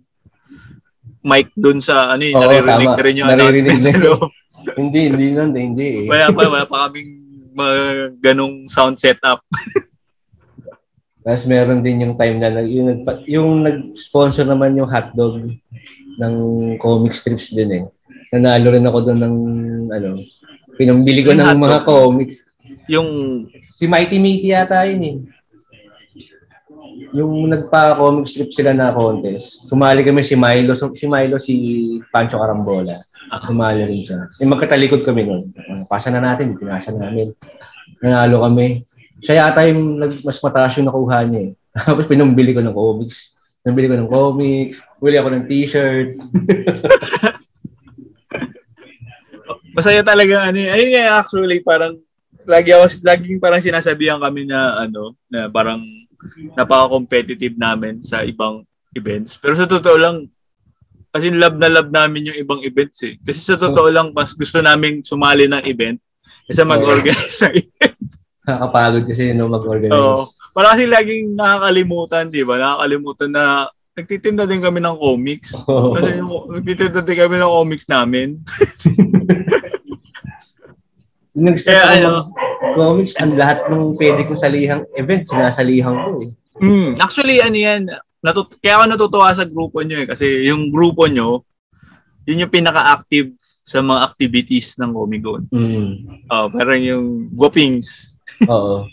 mic dun sa ano, yung Oo, naririnig tama. rin yung naririnig announcement sa loob. hindi, hindi nun, hindi eh. Wala pa, wala pa kaming mga ganong sound setup. Tapos meron din yung time na yung, yung nag-sponsor naman yung hotdog ng comic strips din eh. Nanalo rin ako doon ng ano, pinambili ko yung ng mga comics. Yung si Mighty Mighty yata yun eh. Yung nagpa-comic strip sila na contest. Sumali kami si Milo, si Milo si Pancho Carambola. Sumali rin siya. Yung magkatalikod kami noon. Pasa na natin, pinasa namin. Nanalo kami. Siya yata yung nag, mas mataas yung nakuha niya eh. Tapos pinumbili ko ng comics. Nabili ko ng comics. Bili ako ng t-shirt. Masaya talaga ano. Ayun nga actually parang lagi ako laging parang sinasabihan kami na ano na parang napaka-competitive namin sa ibang events. Pero sa totoo lang kasi love na love namin yung ibang events eh. Kasi sa totoo lang mas gusto naming sumali ng event kaysa mag-organize ng events. Nakakapagod kasi no mag-organize. Oo. Para kasi laging nakakalimutan, di ba? Nakakalimutan na nagtitinda din kami ng comics. Oh. Kasi yung, nagtitinda din kami ng comics namin. Nag-start ako ano, comics, ang lahat ng pwede kong salihang event, sinasalihan ko eh. Mm, actually, ano yan, natut- kaya ako natutuwa sa grupo nyo eh, kasi yung grupo nyo, yun yung pinaka-active sa mga activities ng Comic-Con. Mm. Uh, parang yung Guapings, Oo.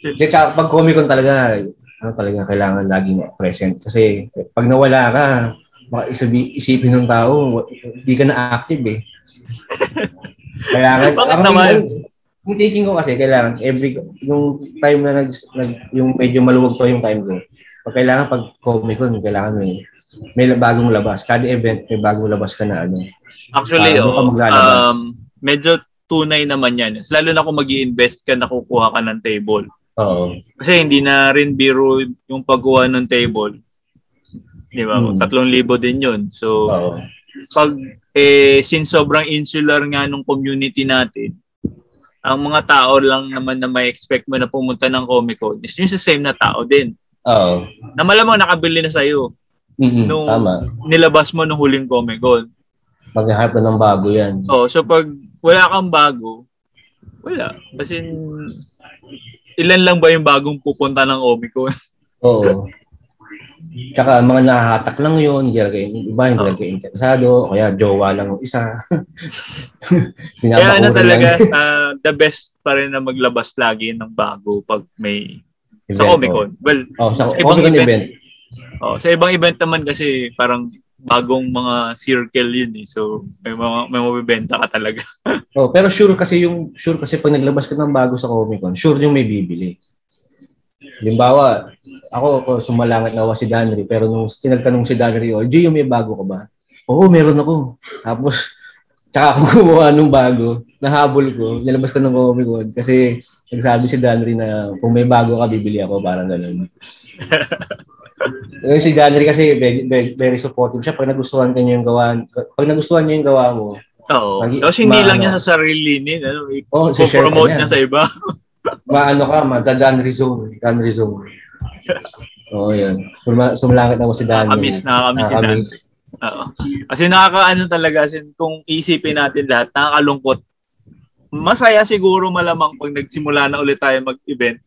Kasi pag Comic Con talaga, ano talaga kailangan laging present. Kasi pag nawala ka, baka isabi, isipin ng tao, hindi ka na active eh. kailangan, Bakit naman? Yung, taking ko kasi, kailangan every, yung time na nag, nag yung medyo maluwag pa yung time ko, pag kailangan pag Comic Con, kailangan may, may bagong labas. Kada event, may bagong labas ka na ano. Actually, oh, um, medyo tunay naman yan. Lalo na kung mag invest ka, nakukuha ka ng table. Oo. Kasi hindi na rin biro yung pagkuha ng table. Di ba? Hmm. Tatlong libo din yun. So, Oo. pag, eh, since sobrang insular nga nung community natin, ang mga tao lang naman na may expect mo na pumunta ng Comic Con is yung sa same na tao din. Oo. Na malamang nakabili na sa'yo. Mm-hmm, nung tama. nilabas mo nung huling Comic Con. Maghahanap na ng bago yan. Oh, so pag wala kang bago, wala. Kasi ilan lang ba yung bagong pupunta ng Omicron? Oo. Tsaka mga nahahatak lang yun, hindi talaga yung iba, hindi talaga oh. interesado, kaya jowa lang yung isa. kaya ano talaga, uh, the best pa rin na maglabas lagi ng bago pag may event, sa Comic Con. Oh. Well, oh, sa, sa ibang event, event. Oh, sa ibang event naman kasi parang bagong mga circle yun eh. So, may mga may mabibenta ka talaga. oh, pero sure kasi yung sure kasi pag naglabas ka ng bago sa Comic Con, sure yung may bibili. Limbawa, ako, ako sumalangit na si Danry, pero nung tinagtanong si Danry, oh, Gio, may bago ka ba? Oo, meron ako. Tapos, tsaka ako gumawa nung bago, nahabol ko, nilabas ko ng Comic Con kasi nagsabi si Danry na kung may bago ka, bibili ako, parang gano'n. Yung si Danry kasi very, very, supportive siya. Pag nagustuhan kanya yung gawa, pag nagustuhan niya yung gawa mo, Oo. Mag- Tapos hindi lang niya sa sarili ni, ano, oh, i-promote niya sa iba. maano ka, magda-Danry zone. Zone. Oo, oh, yun. Sum- sumlangit na mo si Danry. Nakakamiss, nakakamiss si Danry. Oo. Kasi nakakaano talaga, sin, kung isipin natin lahat, nakakalungkot. Masaya siguro malamang pag nagsimula na ulit tayo mag-event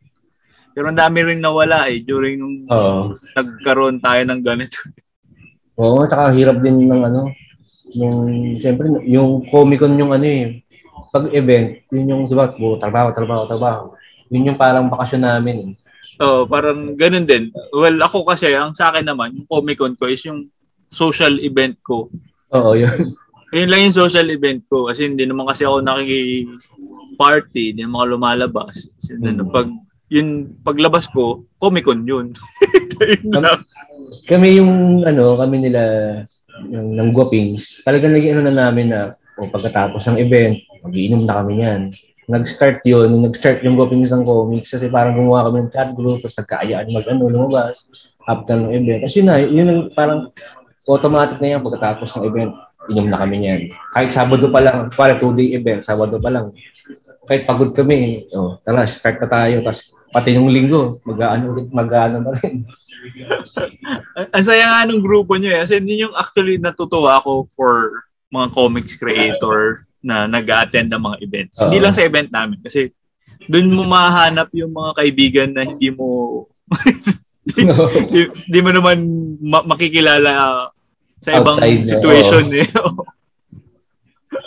pero ang dami ring nawala eh during nung Oo. nagkaroon tayo ng ganito. Oo, tsaka hirap din ng ano, yung siyempre yung Comic Con yung ano eh, pag event, yun yung sabat mo, trabaho, trabaho, trabaho. Yun yung parang bakasyon namin eh. Oo, parang ganun din. Well, ako kasi, ang sa akin naman, yung Comic Con ko is yung social event ko. Oo, yun. Yun lang yung social event ko. Kasi hindi naman kasi ako nakiki-party, hindi naman ako lumalabas. Kasi hmm. pag yun paglabas ko, Comic Con yun. yun kami yung ano, kami nila ng, ng Guapings, talagang naging ano na namin na o oh, pagkatapos ng event, magiinom na kami niyan. Nag-start yun, nag-start yung Guapings ng comics, kasi parang gumawa kami ng chat group, tapos nagkaayaan mag ano, lumabas after ng event. Kasi na, yun ang parang automatic na yan pagkatapos ng event, inom na kami niyan. Kahit Sabado pa lang, para two-day event, Sabado pa lang. Kahit pagod kami, oh, tara, start na tayo. Tapos pati yung linggo, mag-ano ulit, mag-ano na rin. Ang saya nga nung grupo niyo eh. Kasi yun yung actually natutuwa ako for mga comics creator na nag-attend ng mga events. Uh-huh. Hindi lang sa event namin. Kasi doon mo mahanap yung mga kaibigan na hindi mo hindi, hindi mo naman ma- makikilala sa ibang Outside situation na, oh. eh.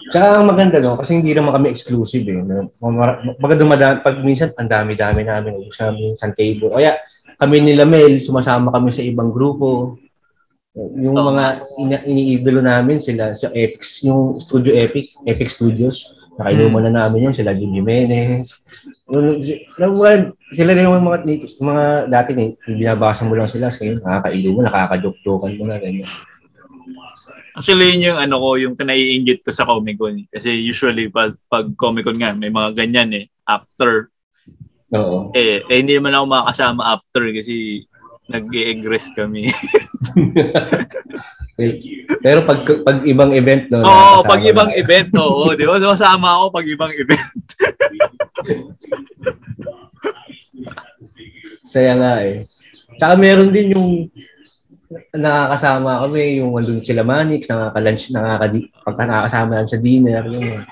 Tsaka ang maganda no, kasi hindi naman kami exclusive eh. Maganda dumadaan, pag minsan ang dami-dami namin, sa table. O kaya kami nila Mel, sumasama kami sa ibang grupo. Yung mga ina- iniidolo namin sila sa Epic, yung Studio Epic, Epic Studios. Nakainuman hmm. na namin yun, sila Jim Jimenez. Sila na yung mga, mga dati, eh, binabasa mo lang sila, kasi nakakainuman, nakakajoke-jokean mo na, ganyan. Actually, yun yung ano ko, yung kinaiingit ko sa Comic Con. Kasi usually, pag, pag Comic Con nga, may mga ganyan eh. After. Oo. Eh, eh, hindi naman ako makakasama after kasi nag-egress kami. Pero pag pag ibang event no. Oo, pag ibang na. event oo, di ba? So, sama ako pag ibang event. Saya nga eh. Tsaka meron din yung nakakasama kami, yung wandun sila Manix, nakaka-lunch, nakaka pag nakakasama lang sa dinner. Yung...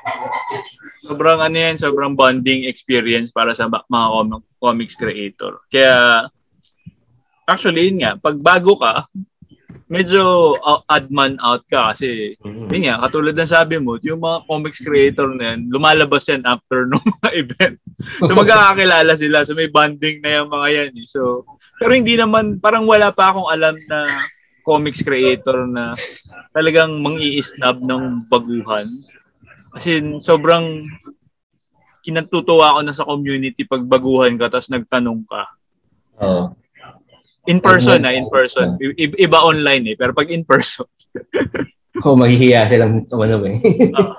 Sobrang ano yan, sobrang bonding experience para sa mga comics creator. Kaya, actually, yun nga, pag bago ka, medyo uh, odd man out ka kasi mm-hmm. yun nga, katulad ng sabi mo, yung mga comics creator na yan, lumalabas yan after ng mga event. So magkakakilala sila, so may bonding na yung mga yan. Eh. So pero hindi naman, parang wala pa akong alam na comics creator na talagang mang-i-snub ng baguhan. Kasi sobrang kinatutuwa ako na sa community pag baguhan ka tapos nagtanong ka. Oo. Uh, in person na, in person. I- iba online eh, pero pag in person. oh, maghihiya silang ano eh. uh,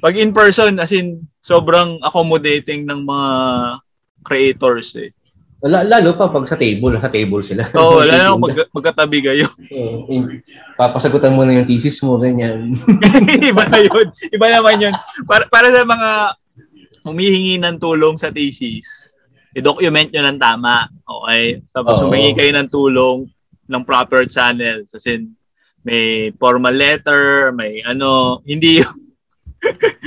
pag in person, as in, sobrang accommodating ng mga creators eh. Lalo pa pag sa table, sa table sila. Oo, oh, lalo mag, magkatabi kayo. Uh, papasagutan mo na yung thesis mo, ganyan. Iba na yun. Iba naman yun. Para, para sa mga humihingi ng tulong sa thesis, i-document nyo ng tama. Okay? Tapos Oo. humingi kayo ng tulong ng proper channels. As in, may formal letter, may ano, hindi yung...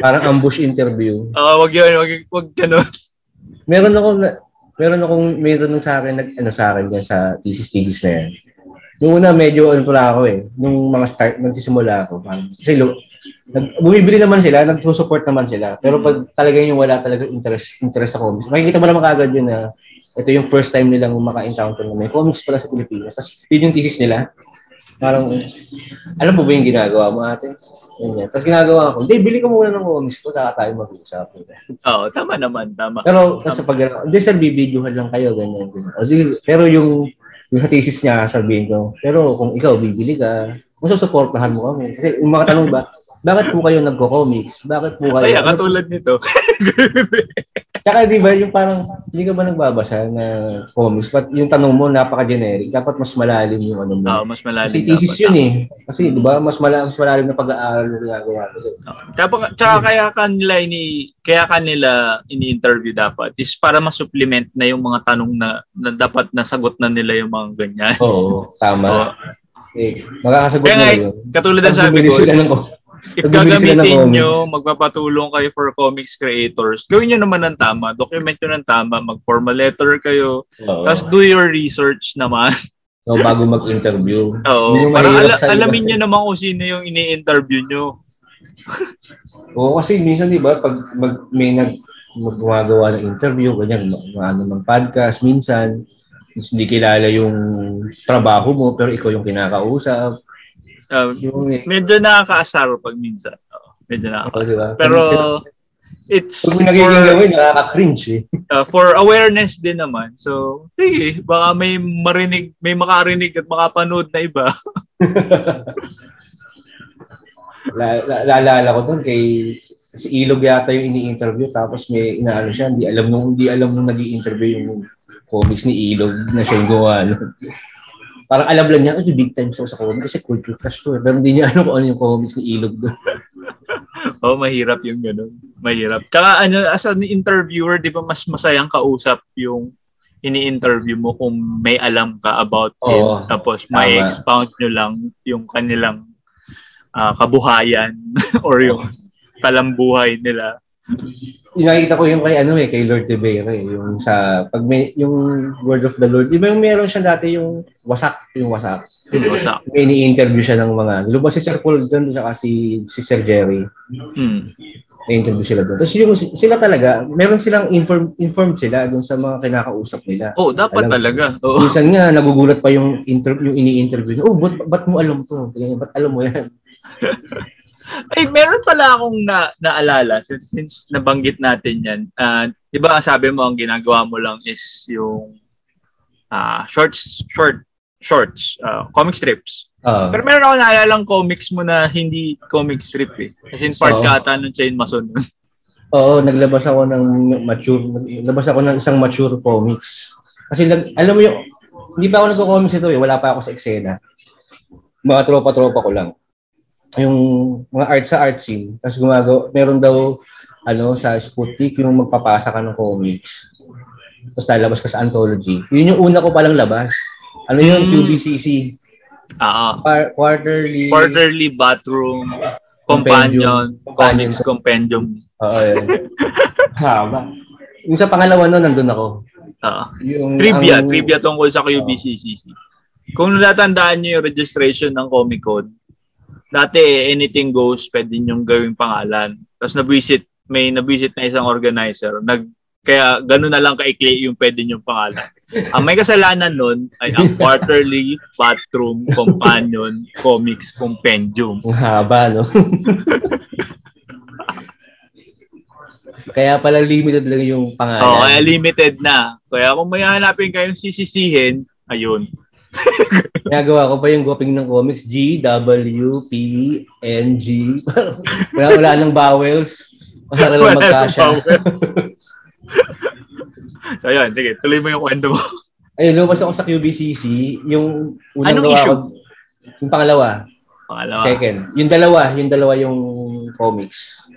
Parang ambush interview. Oo, uh, wag yun, wag, wag ganun. meron ako na, meron akong meron nung sa akin nag ano sa akin diyan sa thesis thesis na yan. Nung una medyo ano pala ako eh, nung mga start nagsisimula ako, parang kasi lo, nag, bumibili naman sila, nagsusupport naman sila. Pero pag talaga yung wala talaga interest interest sa comics, makikita mo naman kagad yun na ito yung first time nilang maka-encounter na may comics pala sa Pilipinas. Tapos yun yung thesis nila. Parang, alam mo ba yung ginagawa mo ate? Ganyan. Tapos ginagawa ko, hindi, bili ko muna ng comics ko, saka tayo mag-usap. Oo, tama naman, tama. Pero, kasi pag, hindi sir, bibidyohan lang kayo, ganyan, ganyan. O, sige, pero yung, yung sa thesis niya, sabihin ko, pero kung ikaw, bibili ka, kung susuportahan mo kami. Kasi yung mga tanong ba, bakit po kayo nagko-comics? Bakit po kayo... Kaya, katulad nito. Tsaka di ba yung parang hindi ka ba nagbabasa na comics but yung tanong mo napaka-generic dapat mas malalim yung ano mo. Oo, mas malalim. Kasi thesis yun eh. Kasi di ba mas malalim, mas malalim na pag-aaral ng ginagawa nila. Tsaka, tsaka kaya kanila ini kaya kanila ini-interview dapat is para ma-supplement na yung mga tanong na, na dapat nasagot na nila yung mga ganyan. Oo, tama. Oo. Eh, makakasagot kaya na yun. Katulad ng sabi ko, sila ng, If gagamitin nyo, magpapatulong kayo for comics creators, gawin nyo naman ng tama. Document nyo ng tama. Mag-formal letter kayo. Oo. Tapos do your research naman. No, bago mag-interview. Oo. Para ala- alamin nyo naman kung sino yung ini-interview nyo. Oo, kasi minsan, di ba, pag mag, may nag, gumagawa ng interview, ganyan, ano ng podcast, minsan, hindi kilala yung trabaho mo, pero ikaw yung kinakausap. Um, medyo nakakaasar pag minsan. Oh, medyo nakakaasar. Oh, Pero it's Pag nagiging gawin, nakaka-cringe eh. Uh, for awareness din naman. So, sige, baka may marinig, may makarinig at makapanood na iba. Lalala ko doon kay si Ilog yata yung ini-interview tapos may inaano siya, hindi alam nung hindi alam nung nag-i-interview yung comics ni Ilog na siya yung gawa. Parang alam lang niya, oh, big time so sa comics kasi culture crush to. Eh. Pero hindi niya alam kung ano yung comics ni Ilog doon. oh, mahirap yung gano'n. Mahirap. Kaya ano, as an interviewer, di ba mas masayang kausap yung ini-interview mo kung may alam ka about oh, him. Tapos may expound nyo lang yung kanilang uh, kabuhayan or yung talambuhay nila nakikita ko yung kay ano eh, kay Lord Tibera eh, yung sa pag may yung word of the Lord. Di ba yung meron siya dati yung wasak, yung wasak. wasak. May ni-interview siya ng mga, lumabas si Sir Paul doon at si, si Sir Jerry. Hmm. Na-interview sila doon. Tapos yung, sila talaga, meron silang inform, informed sila doon sa mga kinakausap nila. Oh, dapat alam, talaga. Oh. Minsan nga, nagugulat pa yung, interview, yung ini-interview. Oh, ba't, ba't mo alam to? Ba't alam mo yan? Ay, meron pala akong na, naalala since, since nabanggit natin yan. Uh, di ba sabi mo ang ginagawa mo lang is yung uh, shorts, short, shorts, uh, comic strips. Uh, Pero meron ako naalalang comics mo na hindi comic strip eh. As in part uh, ka ata ng Chain Mason. Oo, naglabas ako ng mature, naglabas ako ng isang mature comics. Kasi alam mo yung, hindi pa ako nagko-comics ito eh, wala pa ako sa eksena. Mga tropa-tropa ko lang yung mga art sa art scene. Tapos gumagawa, meron daw ano sa Sputnik yung magpapasa ka ng comics. Tapos lalabas ka sa anthology. Yun yung una ko palang labas. Ano yun? Mm. QBCC. Ah. Qu- quarterly. Quarterly bathroom companion, companion comics compendium. Oo, yun. Haba. Yung sa pangalawa no, nandun ako. Oo. Yung, trivia, ang, trivia tungkol sa QBCCC. Kung natatandaan niyo yung registration ng Comic Con, dati anything goes, pwede niyong gawing pangalan. Tapos nabisit, may nabisit na isang organizer. Nag, kaya gano'n na lang kaikli yung pwede niyong pangalan. Ang may kasalanan nun ay ang quarterly bathroom companion comics compendium. Ang haba, no? kaya pala limited lang yung pangalan. Oo, kaya limited na. Kaya kung may hanapin kayong sisisihin, ayun, Nagawa ko pa yung goping ng comics, G, W, P, N, G. wala, wala nang vowels. Para lang magkasya. so, yun. Sige, tuloy mo yung kwento mo. Ayun, lumabas ako sa QBCC. Yung unang Anong issue? Ko, yung pangalawa. Pangalawa. Second. Yung dalawa, yung dalawa yung comics.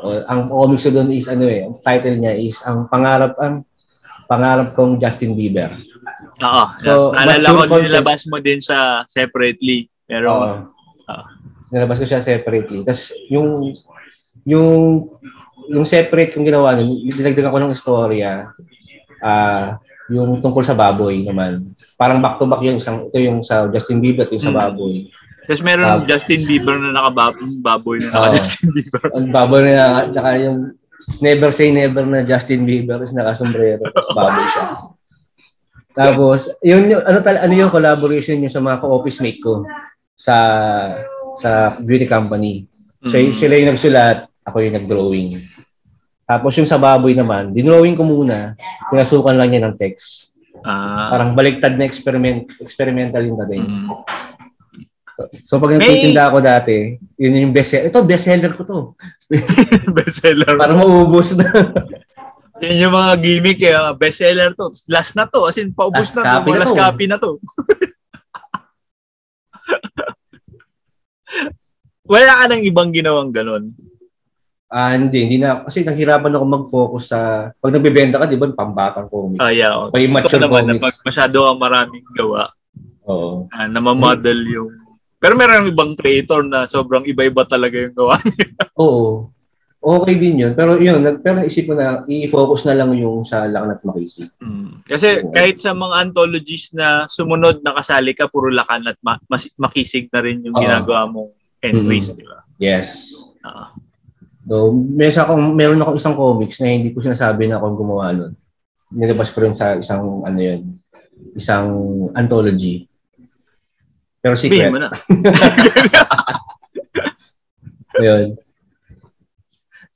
O, ang comics ko doon is ano eh, ang title niya is ang pangarap ang pangarap kong Justin Bieber. Oo. So, naalala ko, content. nilabas mo din sa separately. Pero. Uh, nilabas ko siya separately. Tapos, yung, yung yung separate kong ginawa nun, dinagdagan ko ng istorya, ah, uh, yung tungkol sa baboy naman. Parang back to back yung isang, ito yung sa Justin Bieber at yung sa hmm. baboy. Tapos meron uh, Justin Bieber na nakababoy na naka uh, Justin Bieber. Ang baboy na naka yung never say never na Justin Bieber tapos naka-sombrero tapos baboy siya. Tapos, yun, yung, ano, tal, ano yung collaboration niyo sa mga ka-office mate ko sa sa beauty company. So, mm. sila yung nagsulat, ako yung nag-drawing. Tapos yung sa baboy naman, dinrawing ko muna, pinasukan lang niya ng text. Ah. Parang baliktad na experiment, experimental yung dating. Mm. So, pag nagtitinda ako dati, yun yung best seller. Ito, best seller ko to. best seller. Para maubos na. Yan yung mga gimmick eh. Best seller to. Last na to. As in, paubos last na to. Last copy na to. Wala ka nang ibang ginawang ganun. Ah, hindi, hindi na. Kasi nahirapan ako mag-focus sa... Pag nagbebenta ka, di ba, pambatang comics. Ah, yeah. Oh. May mature naman, comics. Pag masyado ang maraming gawa, Oo. Ah, namamodel yung... Pero meron ibang creator na sobrang iba-iba talaga yung gawa niya. Oo okay din yun. Pero yun, pero naisip ko na i-focus na lang yung sa Lakan at Makisig. Mm. Kasi so, kahit sa mga anthologies na sumunod na kasali ka, puro Lakan at ma- mas- Makisig na rin yung uh, ginagawa mong entries, mm. di ba? Yes. Uh, so, meron akong, meron ako isang comics na hindi ko sinasabi na akong gumawa nun. Nilabas ko rin sa isang, ano yun, isang anthology. Pero secret. Bihin mo na. Ayun.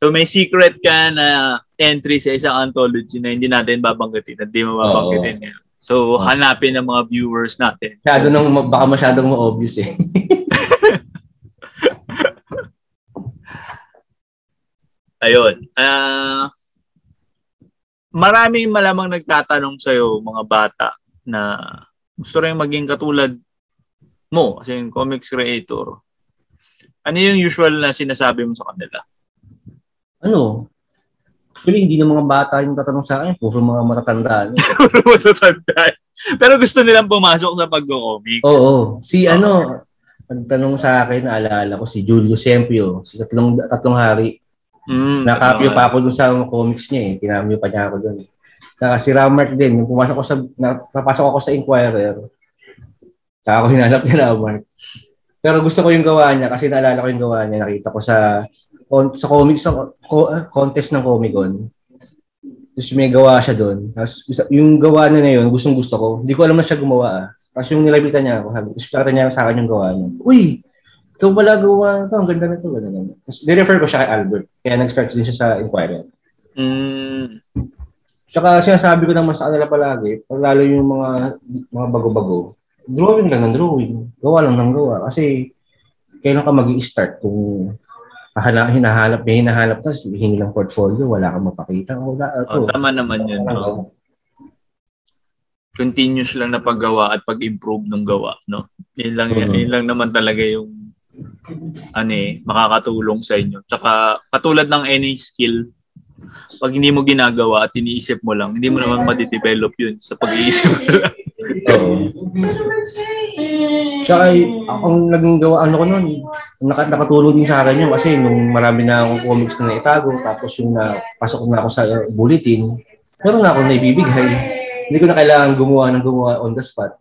So may secret ka na entry sa isang anthology na hindi natin babanggitin at hindi mo babanggitin yan. So, hanapin ng mga viewers natin. Masyado nang, baka masyadong ma-obvious eh. Ayun. Uh, maraming malamang nagtatanong sa'yo, mga bata, na gusto rin maging katulad mo, kasi yung comics creator. Ano yung usual na sinasabi mo sa kanila? Ano, actually hindi na mga bata yung tatanong sa akin, puro mga matatanda. puro matatanda. Pero gusto nilang pumasok sa pag-comics. Oo. Si oh. ano, nagtanong sa akin, naalala ko, si Julio Sempio, si tatlong, tatlong hari. Mm, Nakapyo pa ako dun sa comics niya eh. Tinamyo pa niya ako dun. Saka si Ramark din, yung pumasok ko sa, napasok ako sa Inquirer, saka ako hinanap ni Ramark. Pero gusto ko yung gawa niya kasi naalala ko yung gawa niya. Nakita ko sa sa comics sa contest ng Comic Con. Tapos may gawa siya doon. Tapos yung gawa na na yun, gustong gusto ko. Hindi ko alam na siya gumawa ah. Tapos yung nilabitan niya ako, sabi, tapos niya sa akin yung gawa niya. Uy! Ikaw pala gawa ito, ang ganda na ito. Ganun, Tapos nirefer ko siya kay Albert. Kaya nag-start din siya sa Inquirer. Mm. Tsaka sinasabi ko naman sa kanila palagi, lalo yung mga mga bago-bago, drawing lang ng drawing. Gawa lang ng gawa. Kasi kailan ka mag start kung hana, hinahanap, may hinahanap tapos hingi ng portfolio, wala kang mapakita. Wala, oh, tama naman yun. No? Continuous lang na paggawa at pag-improve ng gawa. No? Yun lang, mm-hmm. yun lang naman talaga yung ano eh, makakatulong sa inyo. Tsaka katulad ng any skill, pag hindi mo ginagawa at iniisip mo lang, hindi mo naman ma-develop yun sa pag-iisip mo lang. Oo. Tsaka akong naging gawa, ano ko nun, naka, nakatulong din sa akin yun kasi nung marami na akong comics na naitago, tapos yung napasok na ako sa bulletin, meron na akong naibibigay. Hindi ko na kailangan gumawa ng gumawa on the spot.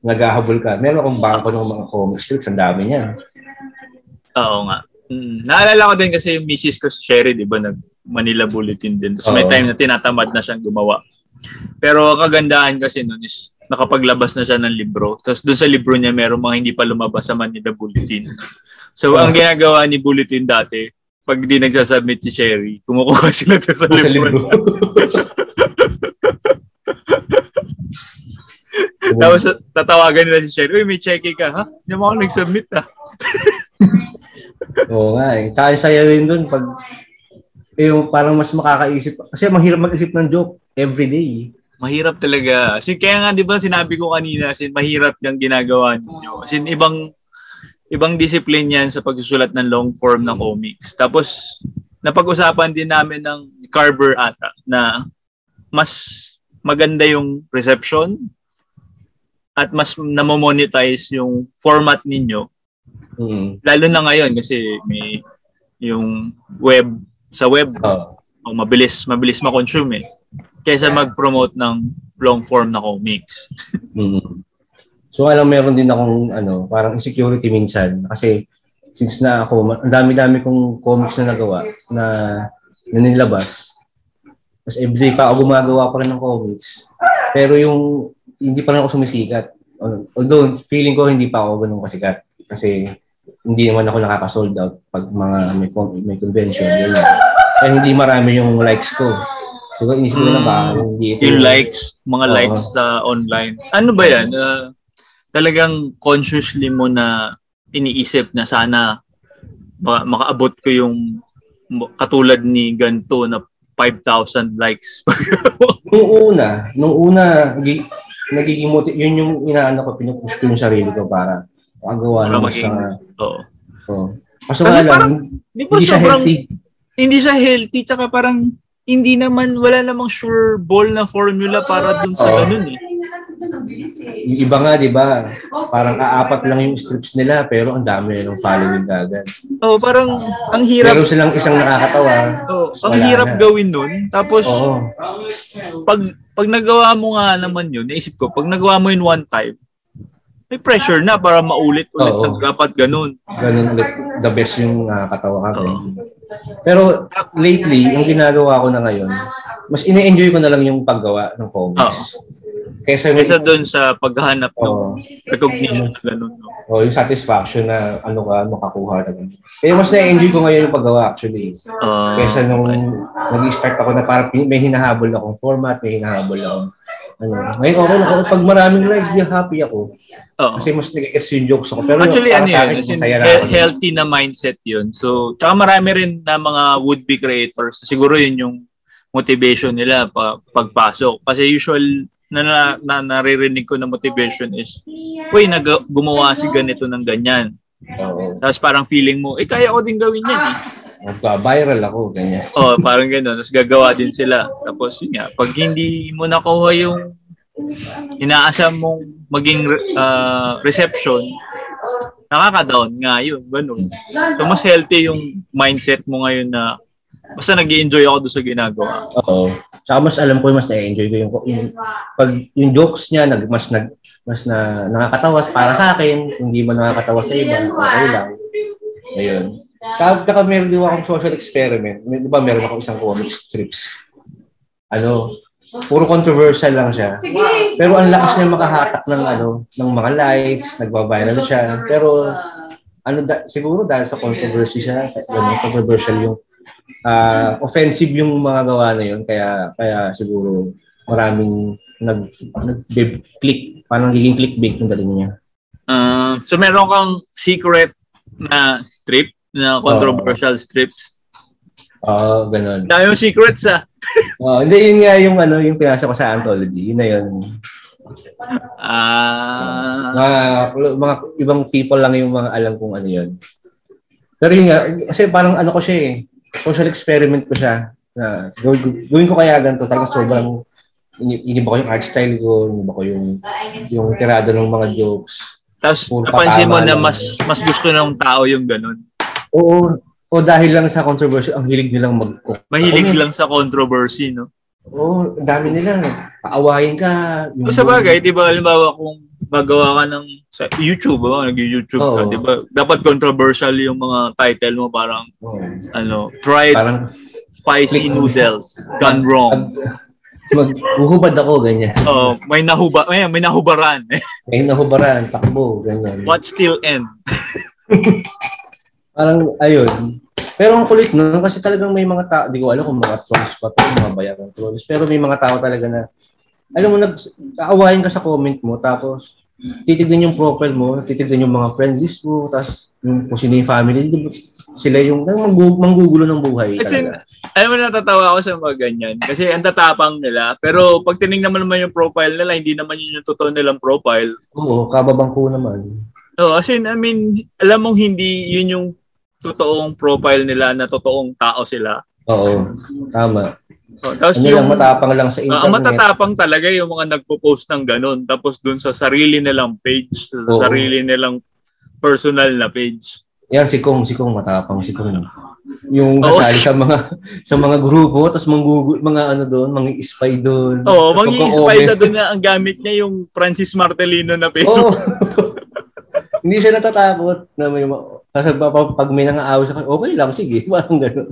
Naghahabol ka. Meron akong bangko ng mga comic strips, ang dami niya. Oo nga. Mm, naalala ko din kasi yung misis ko si Sherry, di ba, nag Manila Bulletin din. So may time na tinatamad na siyang gumawa. Pero kagandahan kasi nun is nakapaglabas na siya ng libro. Tapos doon sa libro niya, meron mga hindi pa lumabas sa Manila Bulletin. So ang ginagawa ni Bulletin dati, pag di nagsasubmit si Sherry, kumukuha sila sa, sa libro. libro. Tapos tatawagan nila si Sherry, Uy, may cheque ka, ha? Hindi mo ako nag-submit, ha? Oo nga eh. Kaya saya rin dun pag yung parang mas makakaisip. Kasi mahirap mag-isip ng joke every day. Mahirap talaga. Kasi kaya nga 'di ba sinabi ko kanina, sin mahirap yung ginagawa niyo. Kasi ibang ibang discipline 'yan sa pagsusulat ng long form ng comics. Tapos napag-usapan din namin ng Carver ata na mas maganda yung reception at mas namo-monetize yung format ninyo Mm. Lalo na ngayon kasi may yung web sa web. Oh. oh mabilis, mabilis ma-consume eh. Kaysa mag-promote ng long form na comics. mm-hmm. So alam meron din akong ano, parang insecurity minsan kasi since na ako, ang dami-dami kong comics na nagawa na, na nilabas. Tapos everyday pa ako gumagawa pa rin ng comics. Pero yung hindi pa rin ako sumisikat. Although feeling ko hindi pa ako ganun kasikat kasi hindi naman ako nakaka-sold out pag mga may, may convention. Yun. Kaya hindi marami yung likes ko. So, inisip ko na ba, hmm. hindi ito. Yung likes, mga uh, likes sa online. Ano ba yan? Uh, talagang consciously mo na iniisip na sana makaabot ko yung katulad ni ganto na 5,000 likes. nung una, nung una, nagiging motiv- yun yung inaano ko, pinupush ko yung sarili ko para makagawa ng maging, Oo. Oh. Kaso nga lang, di hindi siya healthy. Hindi siya healthy, tsaka parang hindi naman, wala namang sure ball na formula para dun sa oh. ganun eh. Yung iba nga, di ba, parang aapat lang yung strips nila, pero ang dami ng following agad. Oh, parang ang hirap. Pero silang isang nakakatawa. Oh, ang hirap na. gawin nun. Tapos, oh. pag, pag nagawa mo nga naman yun, naisip ko, pag nagawa mo yun one time, may pressure na para maulit ulit. Oh, Dapat ganun. Ganun ulit. The best yung nakakatawa ka. Oh. Pero lately, yung ginagawa ko na ngayon, mas ine-enjoy ko na lang yung paggawa ng comics. Kaysa, Kaysa doon sa paghahanap oh, ng recognition na ganun. No? Oh, yung satisfaction na ano ka, makakuha na ganun. Kaya mas na-enjoy ko ngayon yung paggawa actually. Uh, Kaysa nung nag-start ako na parang may hinahabol akong format, may hinahabol akong ano. Ngayon okay na ako. Pag maraming likes, di happy ako. Oh. Kasi mas nag-guess yung jokes ako. Pero Actually, ano yun, akin, in, he- healthy na mindset yun. So, tsaka marami rin na mga would-be creators. Siguro yun yung motivation nila pa, pagpasok. Kasi usual na, na, na naririnig ko na motivation is, uy, nag, gumawa si ganito ng ganyan. Oo. Tapos parang feeling mo, eh, kaya ko din gawin yan eh. Nagpa-viral ako, ganyan. Oo, oh, parang gano'n. Tapos gagawa din sila. Tapos yun nga, pag hindi mo nakuha yung inaasam mong maging uh, reception, nakaka-down nga yun, ganun. So mas healthy yung mindset mo ngayon na basta nag enjoy ako doon sa ginagawa. Oo. Saka mas alam ko mas na-enjoy ko yung, yung pag yung jokes niya nag mas nag mas na nakakatawa para sa akin, hindi man nakakatawa sa iba, okay lang. Ayun. Kaya kaka meron din akong social experiment. Di ba meron ako isang comic strips. Ano, puro controversial lang siya. Pero ang lakas niya makahatak ng ano, ng mga likes, nagba-viral siya. Pero ano da, siguro dahil sa controversy siya, ano, controversial yung uh, offensive yung mga gawa na yun kaya kaya siguro maraming nag nag-click parang nagiging clickbait yung dating niya. Uh, so meron kang secret na strip na controversial uh, strips. Oo, uh, ganun. Dami yung secrets ah. uh, hindi yun nga yung ano yung pinasa ko sa anthology. Yun na yun. Ah. Uh, mga, mga ibang people lang yung mga alam kung ano yun. Pero yun nga, kasi parang ano ko siya eh social experiment ko siya na gawin, gawin ko kaya ganito talaga sobrang iniba ko yung art style ko, iniba ko yung yung tirada ng mga jokes. Tapos napansin mo na mas mas gusto ng tao yung ganun. Oo. O dahil lang sa controversy, ang hilig nilang mag Mahilig lang sa controversy, no? Oo, oh, dami nila. Paawayin ka. Yung sa bagay, di ba, halimbawa kung magawa ka ng sa YouTube, oh, nag-YouTube oh. ka, di ba? Dapat controversial yung mga title mo, parang, oh. ano, tried parang, spicy click, noodles, gone wrong. Maghuhubad ako, ganyan. Oh, may nahuba, may, may nahubaran. may nahubaran, takbo, ganyan. What still end? parang, ayun. Pero ang kulit nun, kasi talagang may mga tao, di ko alam kung mga trolls pa to, mga bayang trolls, pero may mga tao talaga na, alam mo, nag, aawahin ka sa comment mo, tapos, titignan yung profile mo, titignan yung mga friends list mo, tapos yung kung sino yung family, sila yung manggugulo ng buhay. Kasi, alam mo, natatawa ako sa mga ganyan. Kasi ang tatapang nila. Pero pag tinignan mo naman yung profile nila, hindi naman yun yung totoo nilang profile. Oo, kababangko naman. No, as in, I mean, alam mong hindi yun yung totoong profile nila na totoong tao sila. Oo, tama. Oh, tapos ano yung, lang, matapang lang sa internet. Ang uh, matatapang talaga yung mga nagpo-post ng ganun. Tapos dun sa sarili nilang page, sa Oo. sarili nilang personal na page. Yan, si Kong, si Kong matapang, si Kong. Yung kasali oh, sa mga sa mga grupo, tapos manggugo, mga ano doon, mga spy doon. Oo, oh, mga spy sa doon na ang gamit niya yung Francis Martelino na peso. Oh. Hindi siya natatakot na may kasi pag may nang-aawa sa kanya, okay lang, sige, parang gano'n.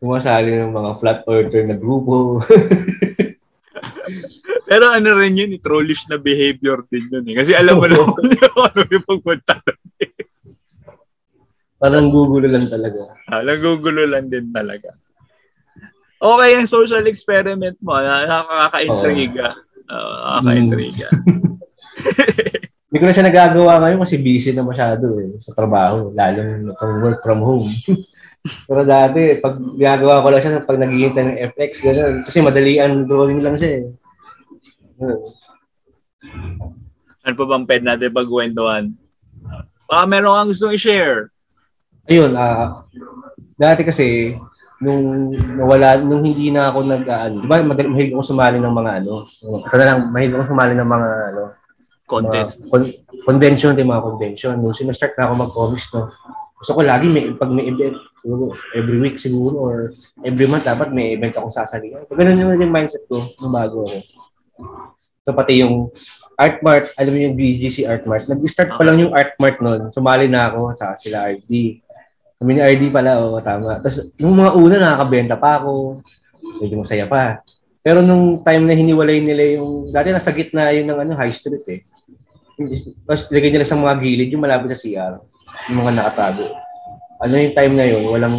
Sumasali ng mga flat earther na grupo. Pero ano rin yun, trollish na behavior din yun eh. Kasi alam mo lang ano yung pagpunta Parang gugulo lang talaga. Ah, gugulo lang din talaga. Okay, ang social experiment mo, nakaka-intriga. Oh. Uh, nakaka-intriga. Mm. Hindi ko na siya nagagawa ngayon kasi busy na masyado eh, sa trabaho, lalo itong work from home. Pero dati, pag ginagawa ko lang siya pag naghihintay ng FX, gano'n. Kasi madalian drawing lang siya eh. Ano pa bang pwede natin pagkwentuhan? Baka meron kang gusto i-share ayun, uh, dati kasi, nung nawala, nung hindi na ako nag, uh, di ba, mahilig ako sumali ng mga ano, ito na lang, mahilig ako sumali ng mga ano, contest. Mga, con- convention, di mga convention. Nung sinastart na ako mag-comics, no, gusto ko lagi may, pag may event, siguro, every week siguro, or every month, dapat may event akong sasalihan. So, ganun yung, yung mindset ko, nung bago ako. So, pati yung Art Mart, alam mo yung BGC Art Mart, nag-start pa lang yung Art Mart noon. Sumali na ako sa sila RD. Kami ni RD pala, oo, tama. Tapos, nung mga una, nakakabenta pa ako. Medyo masaya pa. Pero nung time na hiniwalay nila yung, dati nasa gitna yun ng ano, high street eh. Tapos, lagay nila sa mga gilid, yung malapit sa CR. Yung mga nakatago. Ano yung time na yun, walang,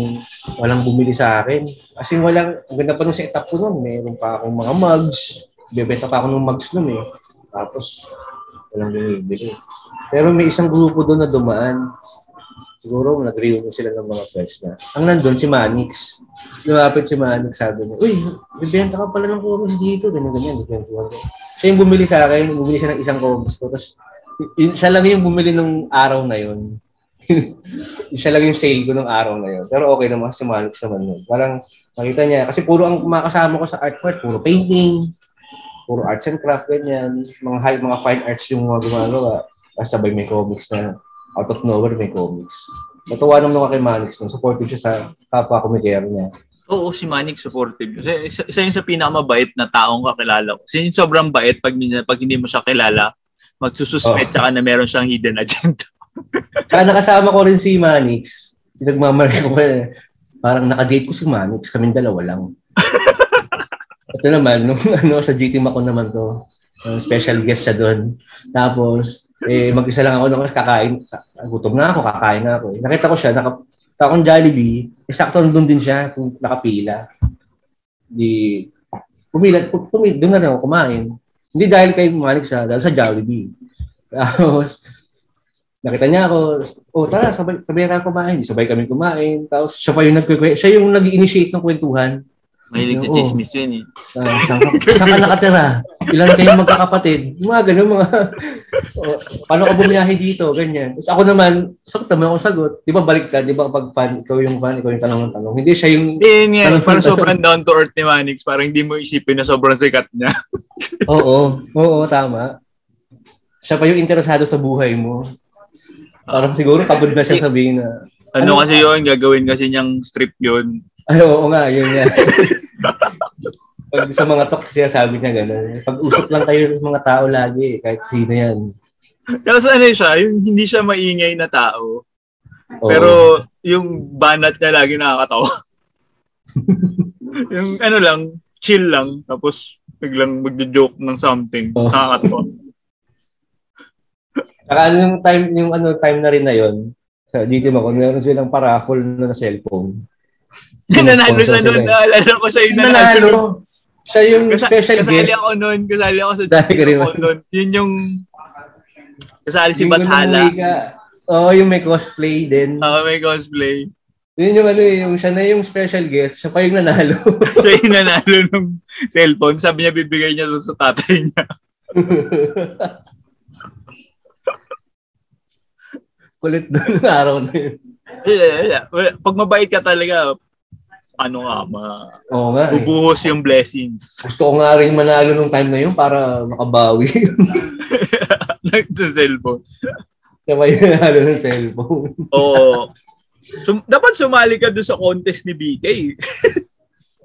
walang bumili sa akin. Kasi walang, ang ganda pa nung setup ko nun, meron pa akong mga mugs. Bebenta pa ako ng mugs nun eh. Tapos, walang bumibili. Pero may isang grupo doon na dumaan siguro nag-reunion sila ng mga friends na. Ang nandun, si Manix. Lumapit si Manix, sabi niya, Uy, bibenta ka pala ng comics dito. Ganyan, ganyan. ganyan. Siya yung bumili sa akin, bumili siya ng isang comics ko. Tapos, yun, siya lang yung bumili ng araw na yun. siya lang yung sale ko ng araw na yun. Pero okay naman, si Manix naman yun. Parang, nakita niya, kasi puro ang makasama ko sa art part, puro painting, puro arts and craft, ganyan. Mga high, mga fine arts yung mga gumagawa. Tapos sabay may comics na out of nowhere may comics. Natuwa naman ako kay Manix nung supportive siya sa kapwa komikero niya. Oo, si Manix supportive. Kasi isa, isa yun sa pinakamabait na taong kakilala ko. Kasi sobrang bait pag, pag hindi mo siya kilala, magsususpect oh. na meron siyang hidden agenda. Tsaka nakasama ko rin si Manix. Nagmamari ko eh. Parang nakadate ko si Manix. Kaming dalawa lang. Ito naman, nung ano, sa GT Mako naman to. special guest siya doon. Tapos, eh, mag-isa lang ako nung kakain. Gutom na ako, kakain na ako. Eh. Nakita ko siya, naka, akong Jollibee, eh, sakto doon din siya, kung nakapila. Di, pumila, pumila, doon na ako kumain. Hindi dahil kay Malik sa, dahil sa Jollibee. Tapos, nakita niya ako, oh tara, sabay, sabay tayo kumain. Sabay kami kumain. Tapos, siya pa yung nagkwe siya yung nag-initiate ng kwentuhan. Mahilig sa chismis yun eh. Uh, saan, ka, saan ka nakatira? Ilan kayo magkakapatid? Mga ganun, mga... oh, paano ka bumiyahe dito? Ganyan. Tapos ako naman, sakta mo ako sagot. Di ba balik ka? Di ba pag fan, ikaw yung fan, ikaw yung tanong ng tanong. Hindi siya yung... Hindi, yeah, parang sobrang down to earth ni Manix. Parang hindi mo isipin na sobrang sikat niya. oo, oo, tama. Siya pa yung interesado sa buhay mo. Parang siguro pagod na siya sabihin na... Ano, ano kasi yun, gagawin kasi niyang strip yun. Ay, oo nga, yun nga. Pag sa mga talk siya sabi niya gano'n. Pag-usap lang kayo ng mga tao lagi, kahit sino yan. Tapos ano siya, yung hindi siya maingay na tao. Oh. Pero yung banat niya lagi nakakatawa. yung ano lang, chill lang. Tapos biglang magjo-joke ng something. Oh. Nakakatawa. Saka ano yung time, yung ano, time na rin na yon sa dito mo, meron silang paraffol na, na cellphone. nanalo siya noon. Naalala ko siya yung nanalo. nanalo. Siya yung Kasa, special kasali guest. Kasali ako noon. Kasali ako sa Dahil ko noon. Yun yung kasali si Bathala. Oo, oh, yung may cosplay din. Oo, oh, may cosplay. Yun yung ano yung siya na yung special guest. Siya pa yung nanalo. siya yung nanalo ng cellphone. Sabi niya bibigay niya doon sa tatay niya. Kulit doon ng araw na yun. Pag mabait ka talaga, ano nga, ma Oo nga, eh. bubuhos yung blessings. Gusto ko nga rin manalo nung time na yun para makabawi. Nag-cellphone. Kaya yung nanalo ng cellphone. Oo. Sum- dapat sumali ka doon sa contest ni BK.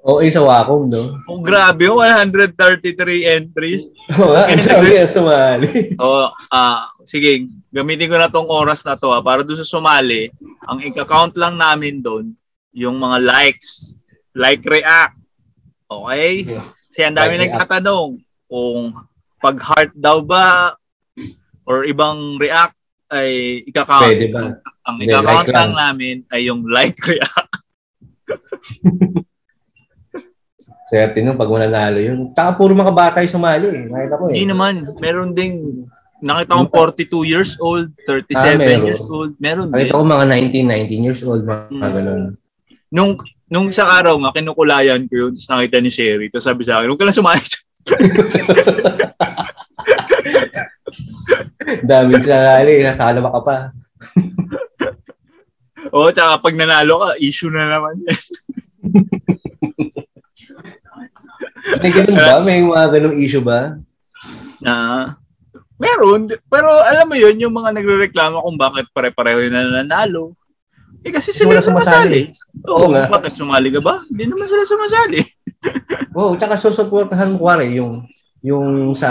Oo, eh, sa Wacom, no? Oh, grabe, 133 entries. Oo, nga, ang dami ang sumali. Oh, ah, sige, gamitin ko na tong oras na to ah, para doon sa sumali. Ang i-count lang namin doon, yung mga likes, like react. Okay? Kasi ang dami Like nagtatanong kung pag heart daw ba or ibang react ay ika-count. Pwede ba? Ang Hindi, ika-count like lang. namin ay yung like react. Swerte nun, pag mananalo yun. Taka puro mga bata yung sumali eh. Nakita ko eh. Hindi naman, meron ding nakita ko 42 years old, 37 Ah, meron. years old, meron din. Nakita ko mga 19, 19 years old, mga Mm. ganun. Nung nung isang araw nga kinukulayan ko yun, tapos nakita ni Sherry, tapos sabi sa akin, huwag ka lang sumali. Daming sumali, nasala ka pa. Oo, tsaka pag nanalo ka, issue na naman yan. May ganun ba? May mga ganung issue ba? Na, meron, pero alam mo yun, yung mga nagre-reklamo kung bakit pare-pareho yun na nanalo. Eh kasi sila wala sumasali. Oo, Oo nga. bakit sumali ka ba? Hindi naman sila sumasali. Oo, tsaka susuportahan mo kuwari yung yung sa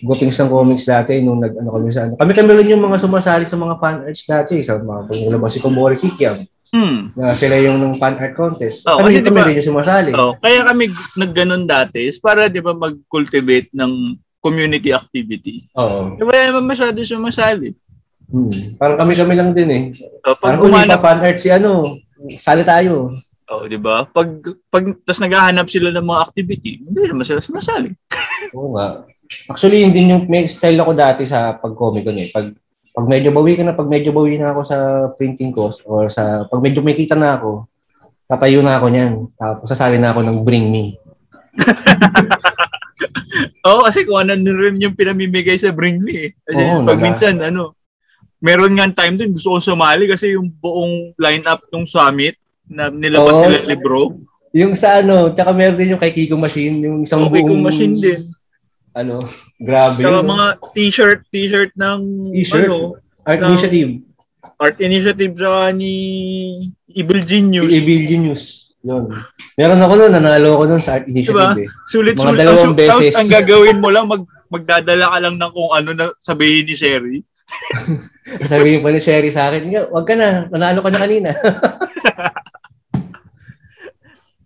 Gopings ng comics dati nung nag ano kami sa ano. Kami kami rin yung mga sumasali sa mga fan arts dati sa mga paglalabas si Komori Kikiam Hmm. na sila yung nung fan art contest. Oo, kami kasi kami diba- rin yung sumasali. Oh, kaya kami nagganon dati is para 'di ba mag-cultivate ng community activity. Oo. Di ba naman masyado sumasali? Hmm. Parang kami kami lang din eh. Oh, pag Parang kung umanap, pa fan art si ano, sali tayo. oh, 'di ba? Pag pag tas naghahanap sila ng mga activity, hindi naman sila sumasali. Oo nga. Actually, yun din yung may style ako dati sa pag-comic eh. Pag pag medyo bawi ka na, pag medyo bawi na ako sa printing cost or sa pag medyo may kita na ako, tatayo na ako niyan. Tapos sasali na ako ng Bring Me. Oo, kasi kung ano rin yung pinamimigay sa Bring Me. eh. Kasi Oo, pag naga- minsan, ano, meron nga time din, gusto kong sumali kasi yung buong lineup ng summit na nilabas Oo. nila libro, Yung sa ano, tsaka meron din yung kay Kiko Machine, yung isang okay buong kung machine din. ano, grabe Saka yun. mga t-shirt, t-shirt ng T-shirt. ano, Art ng- Initiative, art initiative saka ni Evil Genius. si ABL Genius. Yun. Meron ako noon, nanalo ako noon sa Art Initiative eh. Sulit Mga sulit. dalawang Ang, su- tapos beses. ang gagawin mo lang, mag, magdadala ka lang ng kung ano na sabihin ni Sherry. Sabi pa ni Sherry sa akin, "Nga, wag ka na, nanalo ka na kanina.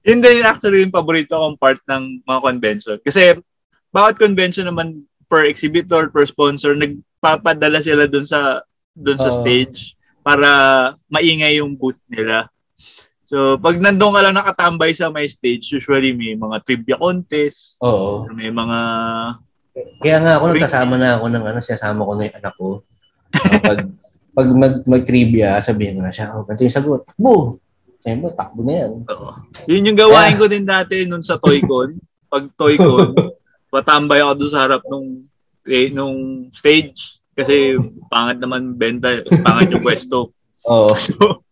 Yun din actually yung paborito kong part ng mga convention. Kasi bawat convention naman per exhibitor, per sponsor, nagpapadala sila dun sa dun sa Oo. stage para maingay yung booth nila. So, pag nandun ka lang nakatambay sa my stage, usually may mga trivia contest, Oo. may mga Kaya nga ako, nagsasama na ako ng ano, sinasama ko na yung anak ko. Ah, pag pag mag, mag-trivia, sabihin ko na siya, oh, ganito yung sagot. Boo! Siyempre, takbo na yan. Oo. Yun yung gawain ko din dati nun sa Toycon. Pag Toycon, patambay ako doon sa harap nung eh, nung stage kasi pangit naman benta, pangit yung pwesto. Oo. So,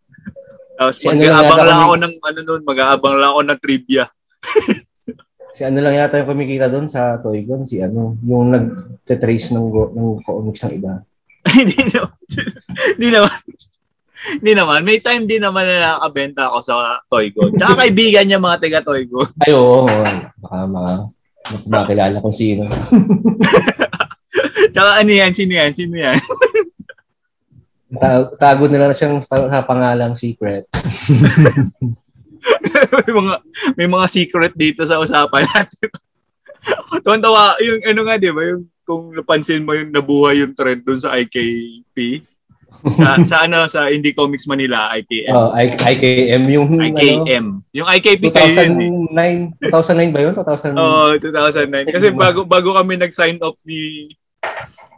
tapos Si mag-aabang lang kami- ako ng ano nun, mag-aabang lang ako ng trivia. Si ano lang yata yung kumikita doon sa Toygon, si ano, yung nag-trace ng, go, ng comics ng iba. Hindi naman. Hindi naman. Hindi naman. May time din naman na nakabenta ako sa Toycon. Tsaka kaibigan niya mga taga Toycon. Ay, oo. Baka mga, baka makilala kung sino. Tsaka ano yan? Sino yan? Sino yan? Ta- tago nila na siyang sa pangalang secret. may mga may mga secret dito sa usapan natin. Tuwan-tawa, yung ano nga, di ba? Yung kung napansin mo yung nabuhay yung trend dun sa IKP. Sa, sa ano, sa Indie Comics Manila, IKM. Oh, I- IKM, yung ano, IKM. Yung IKP kayo yun eh. 2009, 2009 ba yun? 2000, Oo, 2009. Kasi bago bago kami nag-sign up ni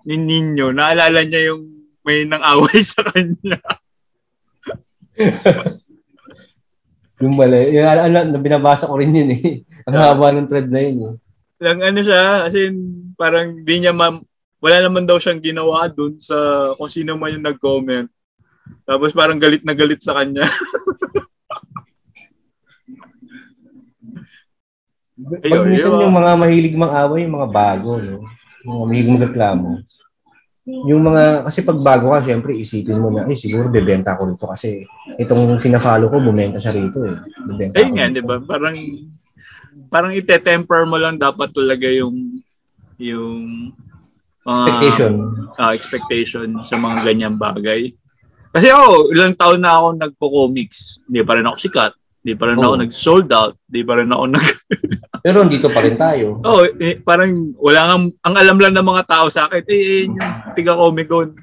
ni Nino, naalala niya yung may nang away sa kanya. Yung mali. Yung, ano, binabasa ko rin yun eh. Ang Yeah. haba ng thread na yun eh. Lang ano siya, kasi parang di niya ma- wala naman daw siyang ginawa dun sa kung sino man yung nag-comment. Tapos parang galit na galit sa kanya. Pag minsan yun, yung mga mahilig mang away, yung mga bago, no? Mga mahilig magreklamo. Yung mga, kasi pag bago ka, syempre, isipin mo na, eh, siguro bebenta ko rito kasi itong fina-follow ko, bumenta siya rito eh. Bebenta Ayun nga, di ba? Parang, parang ite-temper mo lang dapat talaga yung, yung, uh, expectation. Uh, expectation sa mga ganyang bagay. Kasi ako, ilang taon na ako nagko-comics. Hindi pa rin ako sikat. Hindi pa rin oh. ako nag-sold out. Hindi pa rin ako nag... Pero dito pa rin tayo. Oo, oh, eh, parang wala nga, ang alam lang ng mga tao sa akin, eh, eh yung tiga Omicron.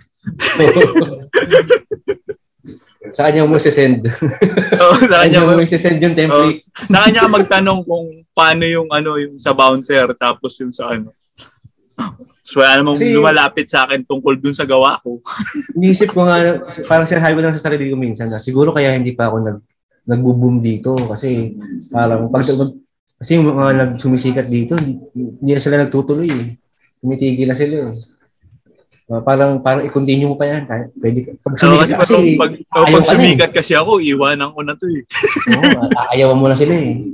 sa kanya mo send Oo, sa kanya mo send yung template. Oh, sa kanya magtanong kung paano yung ano yung sa bouncer tapos yung sa ano. So wala namang Kasi, lumalapit sa akin tungkol dun sa gawa ko. Iniisip ko nga, parang sinasabi ko lang sa sarili ko minsan na siguro kaya hindi pa ako nag nagbo-boom dito kasi parang pag, kasi yung mga nagsumisikat dito, hindi, hindi na sila nagtutuloy eh. Tumitigil na sila eh. Uh, parang parang i-continue mo pa yan. Pwede pag sumikat no, kasi, kasi pag, pag, pag sumikat eh. kasi ako, iwanan ko na to eh. Oo, oh, ayawan mo na sila eh.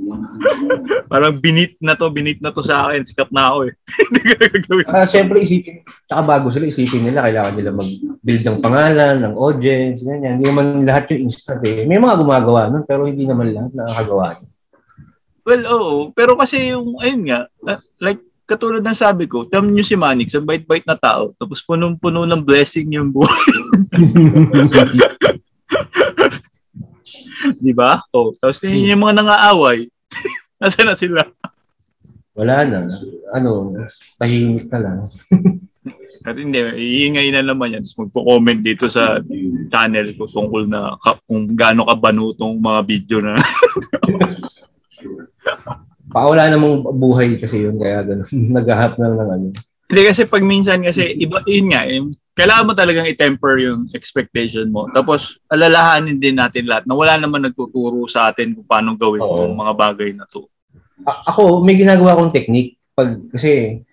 parang binit na to, binit na to sa akin, sikat na ako eh. Hindi gagawin. Uh, Siyempre isipin, tsaka bago sila isipin nila, kailangan nila mag-build ng pangalan, ng audience, ganyan. Hindi naman lahat yung instant eh. May mga gumagawa nun, pero hindi naman lahat nakakagawa. Well, oo. Pero kasi yung, ayun nga, like, katulad ng sabi ko, tam nyo si Manix, ang bait-bait na tao, tapos punong-puno ng blessing yung buhay. Di ba? Oh, tapos yun yung mga nang-aaway. Nasaan na sila? Wala na. Ano, tahimik na lang. At hindi, iingay na naman yan. Tapos magpo-comment dito sa channel ko tungkol na ka, kung gaano kabano tong mga video na. Paula namang buhay kasi yun, kaya ganun. Naghahap na ng ano. Hindi kasi pag minsan kasi, iba, yun nga, eh, kailangan mo talagang i-temper yung expectation mo. Tapos, alalahanin din natin lahat na wala naman nagtuturo sa atin kung paano gawin Oo. itong mga bagay na to. A- ako, may ginagawa akong technique. Pag, kasi,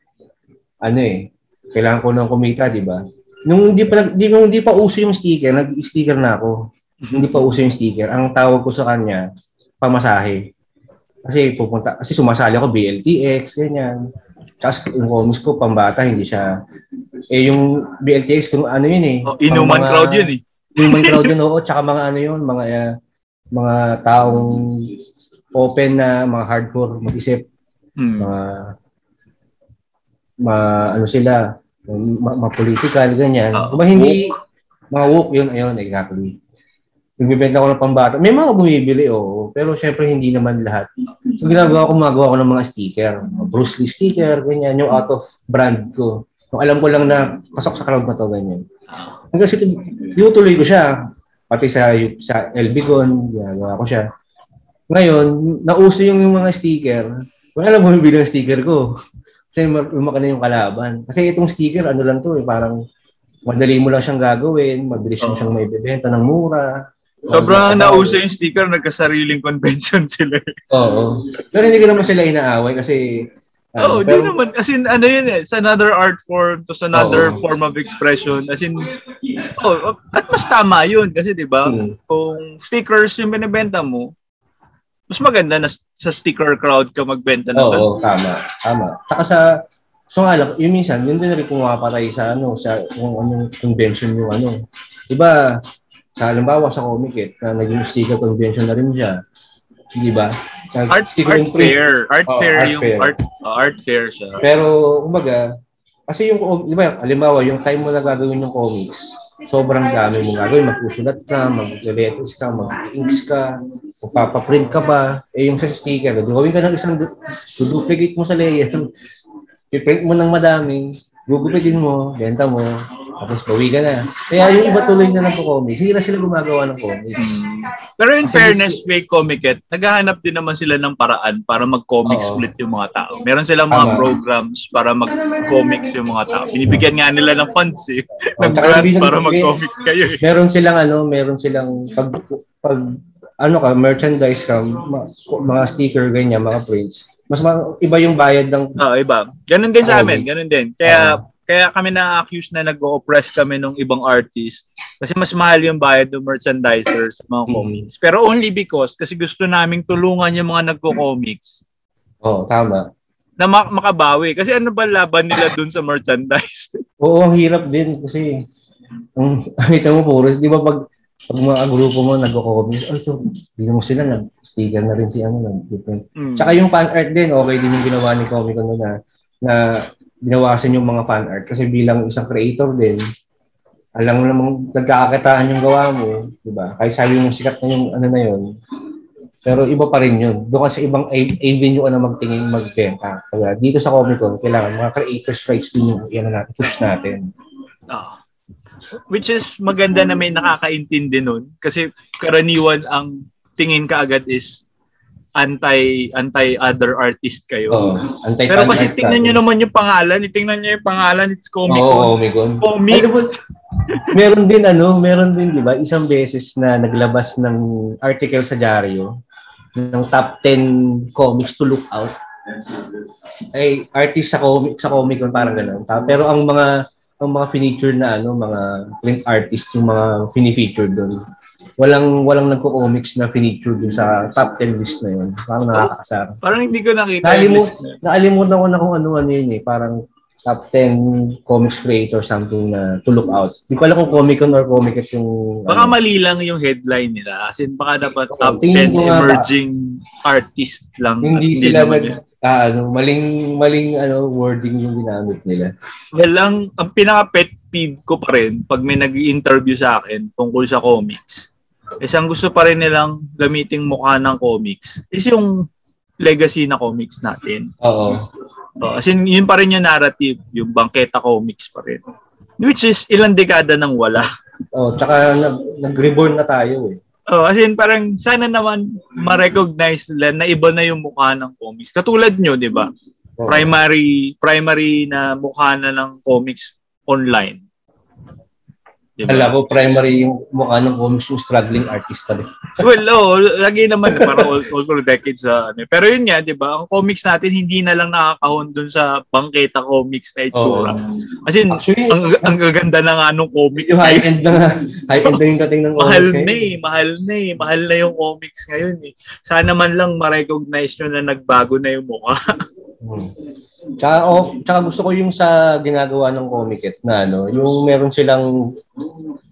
ano eh, kailangan ko nang kumita, di ba? Nung hindi pa, di, nung hindi pa uso yung sticker, nag-sticker na ako. hindi pa uso yung sticker. Ang tawag ko sa kanya, pamasahe. Kasi pupunta, kasi sumasali ako BLTX, ganyan. Tapos yung comics ko, pambata, hindi siya. Eh, yung BLTX, kung ano yun eh. Oh, inuman mga, crowd yun eh. Inuman crowd yun, oo. Tsaka mga ano yun, mga, uh, mga taong open na, mga hardcore mag-isip. Hmm. Mga, ma, ano sila, ma, ma-political, ganyan. Uh, mga hindi, woke. mga woke, yun, ayun, exactly. Nagbibenta ko ng pambata. May mga bumibili, oo. Pero syempre, hindi naman lahat. So, ginagawa ko, gumagawa ko ng mga sticker. Bruce Lee sticker, ganyan. Yung out of brand ko. Kung alam ko lang na pasok sa crowd na to, ganyan. Hanggang sa tinutuloy ko siya. Pati sa, sa LBCon, ginagawa ko siya. Ngayon, nauso yung, yung mga sticker. Kung alam mo bumibili ng sticker ko. Kasi lumaki na yung kalaban. Kasi itong sticker, ano lang to eh, parang madali mo lang siyang gagawin, mabilis mo siyang maibebenta ng mura. Sobrang nauso yung sticker, nagkasariling convention sila. Oo. Pero hindi ko naman sila inaaway kasi Oo, uh, pero, di naman. As in, ano yun eh, it's another art form, to another oh. form of expression. As in, oh, at mas tama yun. Kasi di ba, hmm. kung stickers yung binibenta mo, mas maganda na sa sticker crowd ka magbenta ng Oo, oh, tama. Tama. Saka sa, so nga lang, yung minsan, yun din rin pumapatay sa ano, sa kung anong convention yung ano. Diba, sa halimbawa sa Comic na naging sticker convention na rin siya. Di ba? Art, art fair. Art oh, fair art yung fair. art, uh, art fair siya. Pero, kumbaga, kasi yung, di ba, halimbawa, yung time mo na gagawin yung comics, sobrang dami mo gagawin. Magsusulat ka, mag-letters ka, mag-inks ka, magpapaprint ka pa. Eh, yung sa sticker, gawin ka ng isang, duplicate mo sa layer, i-print mo ng madami, gugupitin mo, benta mo, tapos bawi ka na. Kaya yung iba tuloy na nagko-comic. Hindi na sila gumagawa ng comics. Hmm. Pero in Kasi fairness, may Comiket, naghahanap din naman sila ng paraan para mag-comic split yung mga tao. Meron silang mga Tama. programs para mag-comics yung mga tao. Binibigyan nga nila ng funds eh. Oh, ng grants para mag-comics kayo eh. Meron silang ano, meron silang pag, pag ano ka, merchandise ka, mga sticker, ganyan, mga prints. Mas ma- iba yung bayad ng... Oo, oh, iba. Ganun din sa amin, ganun din. Kaya kaya kami na-accuse na nag-oppress kami ng ibang artist kasi mas mahal yung bayad ng merchandisers sa mga mm. comics. Pero only because kasi gusto naming tulungan yung mga nagko-comics. Oo, oh, tama. na mak- makabawi. Kasi ano ba laban nila dun sa merchandise? Oo, ang hirap din kasi ang kita mo puro, di ba pag pag mga grupo mo nagko-comment, oh, ito, hindi mo sila nag-sticker na rin si ano, nag-different. Mm. Tsaka yung fan art din, okay din yung ginawa ni Comic Con na, na binawasan yung mga fan art kasi bilang isang creator din, alam mo namang nagkakakitaan yung gawa mo, di ba? Kahit sabi yung sikat na yung ano na yun, pero iba pa rin yun. Doon kasi ibang avenue ka na magtingin, magbenta. Kaya dito sa Comic Con, kailangan mga creators rights din yung yan na push natin. Oh. Which is maganda na may nakakaintindi nun. Kasi karaniwan ang tingin ka agad is anti anti other artist kayo. Oh, anti Pero kasi tingnan niyo naman yung pangalan, tingnan niyo yung pangalan, it's Comic Con. Oh, Comic Con. Comics. meron din ano, meron din 'di ba, isang beses na naglabas ng article sa diaryo ng top 10 comics to look out. Ay artist sa comic sa Comic Con parang ganoon. Pero ang mga ang mga feature na ano, mga print artist yung mga fini-feature doon. Walang walang nagko-comics na feature doon sa top 10 list na yun. Parang nakakasar. Parang hindi ko nakita Nakalimut, yung list na. Nakalimutan ko na kung ano ano yun eh. Parang top 10 comics creator something na to look out. Hindi ko alam kung Comic Con or Comic Con yung... Baka ano. mali lang yung headline nila. As in, baka dapat top 10 emerging ba, artist lang. Hindi, sila mag, ah, ano, maling, maling ano, wording yung ginamit nila. Well, ang, ang pinaka-pet peeve ko pa rin pag may nag interview sa akin tungkol sa comics, isang gusto pa rin nilang gamiting mukha ng comics is yung legacy na comics natin. Oo. Oh, as in, yun pa rin yung narrative, yung bangketa comics pa rin. Which is ilang dekada nang wala. oh, tsaka nag-reborn na tayo eh. Oh, as in parang sana naman ma-recognize nila na iba na yung mukha ng comics. Katulad nyo, 'di ba? Oh. Primary primary na mukha na ng comics online. Diba? Alam ko, primary yung mukha ng comics yung struggling artist pa rin. well, oh, lagi naman para all, all for decades sa ano. Pero yun nga, di ba, ang comics natin hindi na lang nakakahon dun sa bangketa comics na itsura. Oh. As in, Actually, ang, ang gaganda na nga nung comics. Yung high-end na, high-end na yung dating ng comics. Mahal na eh, mahal na eh. Mahal na yung comics ngayon eh. Sana man lang ma-recognize nyo na nagbago na yung mukha. hmm. Tsaka, oh, tsaka gusto ko yung sa ginagawa ng Comiket na ano, yung meron silang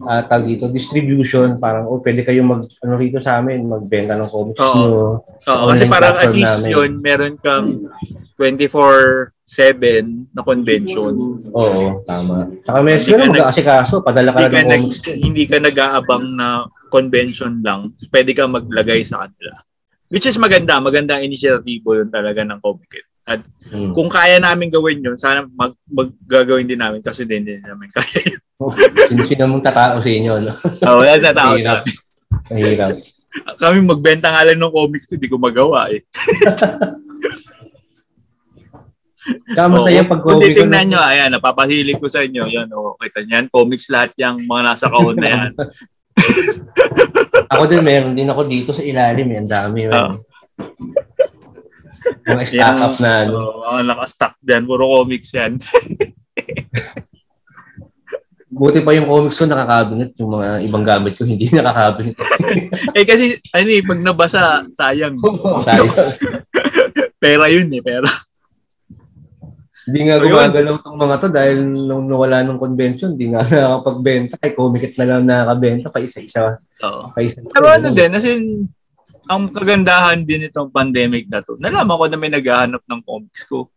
uh, tag dito, distribution, parang oh, pwede kayo mag ano rito sa amin, magbenta ng comics Oo. nyo. Oo, kasi parang at least namin. yun, meron kang 24 7 na convention. Oo, tama. Saka may sila mag-aasikaso, padala ka na ng comics. Hindi ka nag-aabang na convention lang. Pwede ka maglagay sa kanila. Which is maganda, maganda inisyatibo yun talaga ng Comic at hmm. kung kaya namin gawin yun, sana mag, maggagawin din namin kasi din din namin kaya yun. Oh, sino mong tatao sa inyo, no? Oo, oh, wala sa amin. Mahirap. Kami magbenta nga lang ng comics ko, hindi ko magawa eh. Kaya masaya oh, pag. Kung titingnan nyo, ayan, napapahilig ko sa inyo. Yan, oh, kita niyan, comics lahat yung mga nasa kahon na yan. ako din, meron din ako dito sa ilalim. Yan, dami. Oh. Mga stock up na ano. Oh, naka-stock din. Puro comics yan. Buti pa yung comics ko nakakabinet. Yung mga ibang gamit ko hindi nakakabinet. eh kasi, ano eh, pag nabasa, sayang. sayang. pera yun eh, pera. Hindi nga gumagalaw tong mga to dahil nung nawala ng convention, hindi nga nakapagbenta. Ay, comic na lang nakakabenta pa isa-isa. Oo. Pa isa Pero ano din, as in, ang kagandahan din itong pandemic na to, nalaman ko na may naghahanap ng comics ko.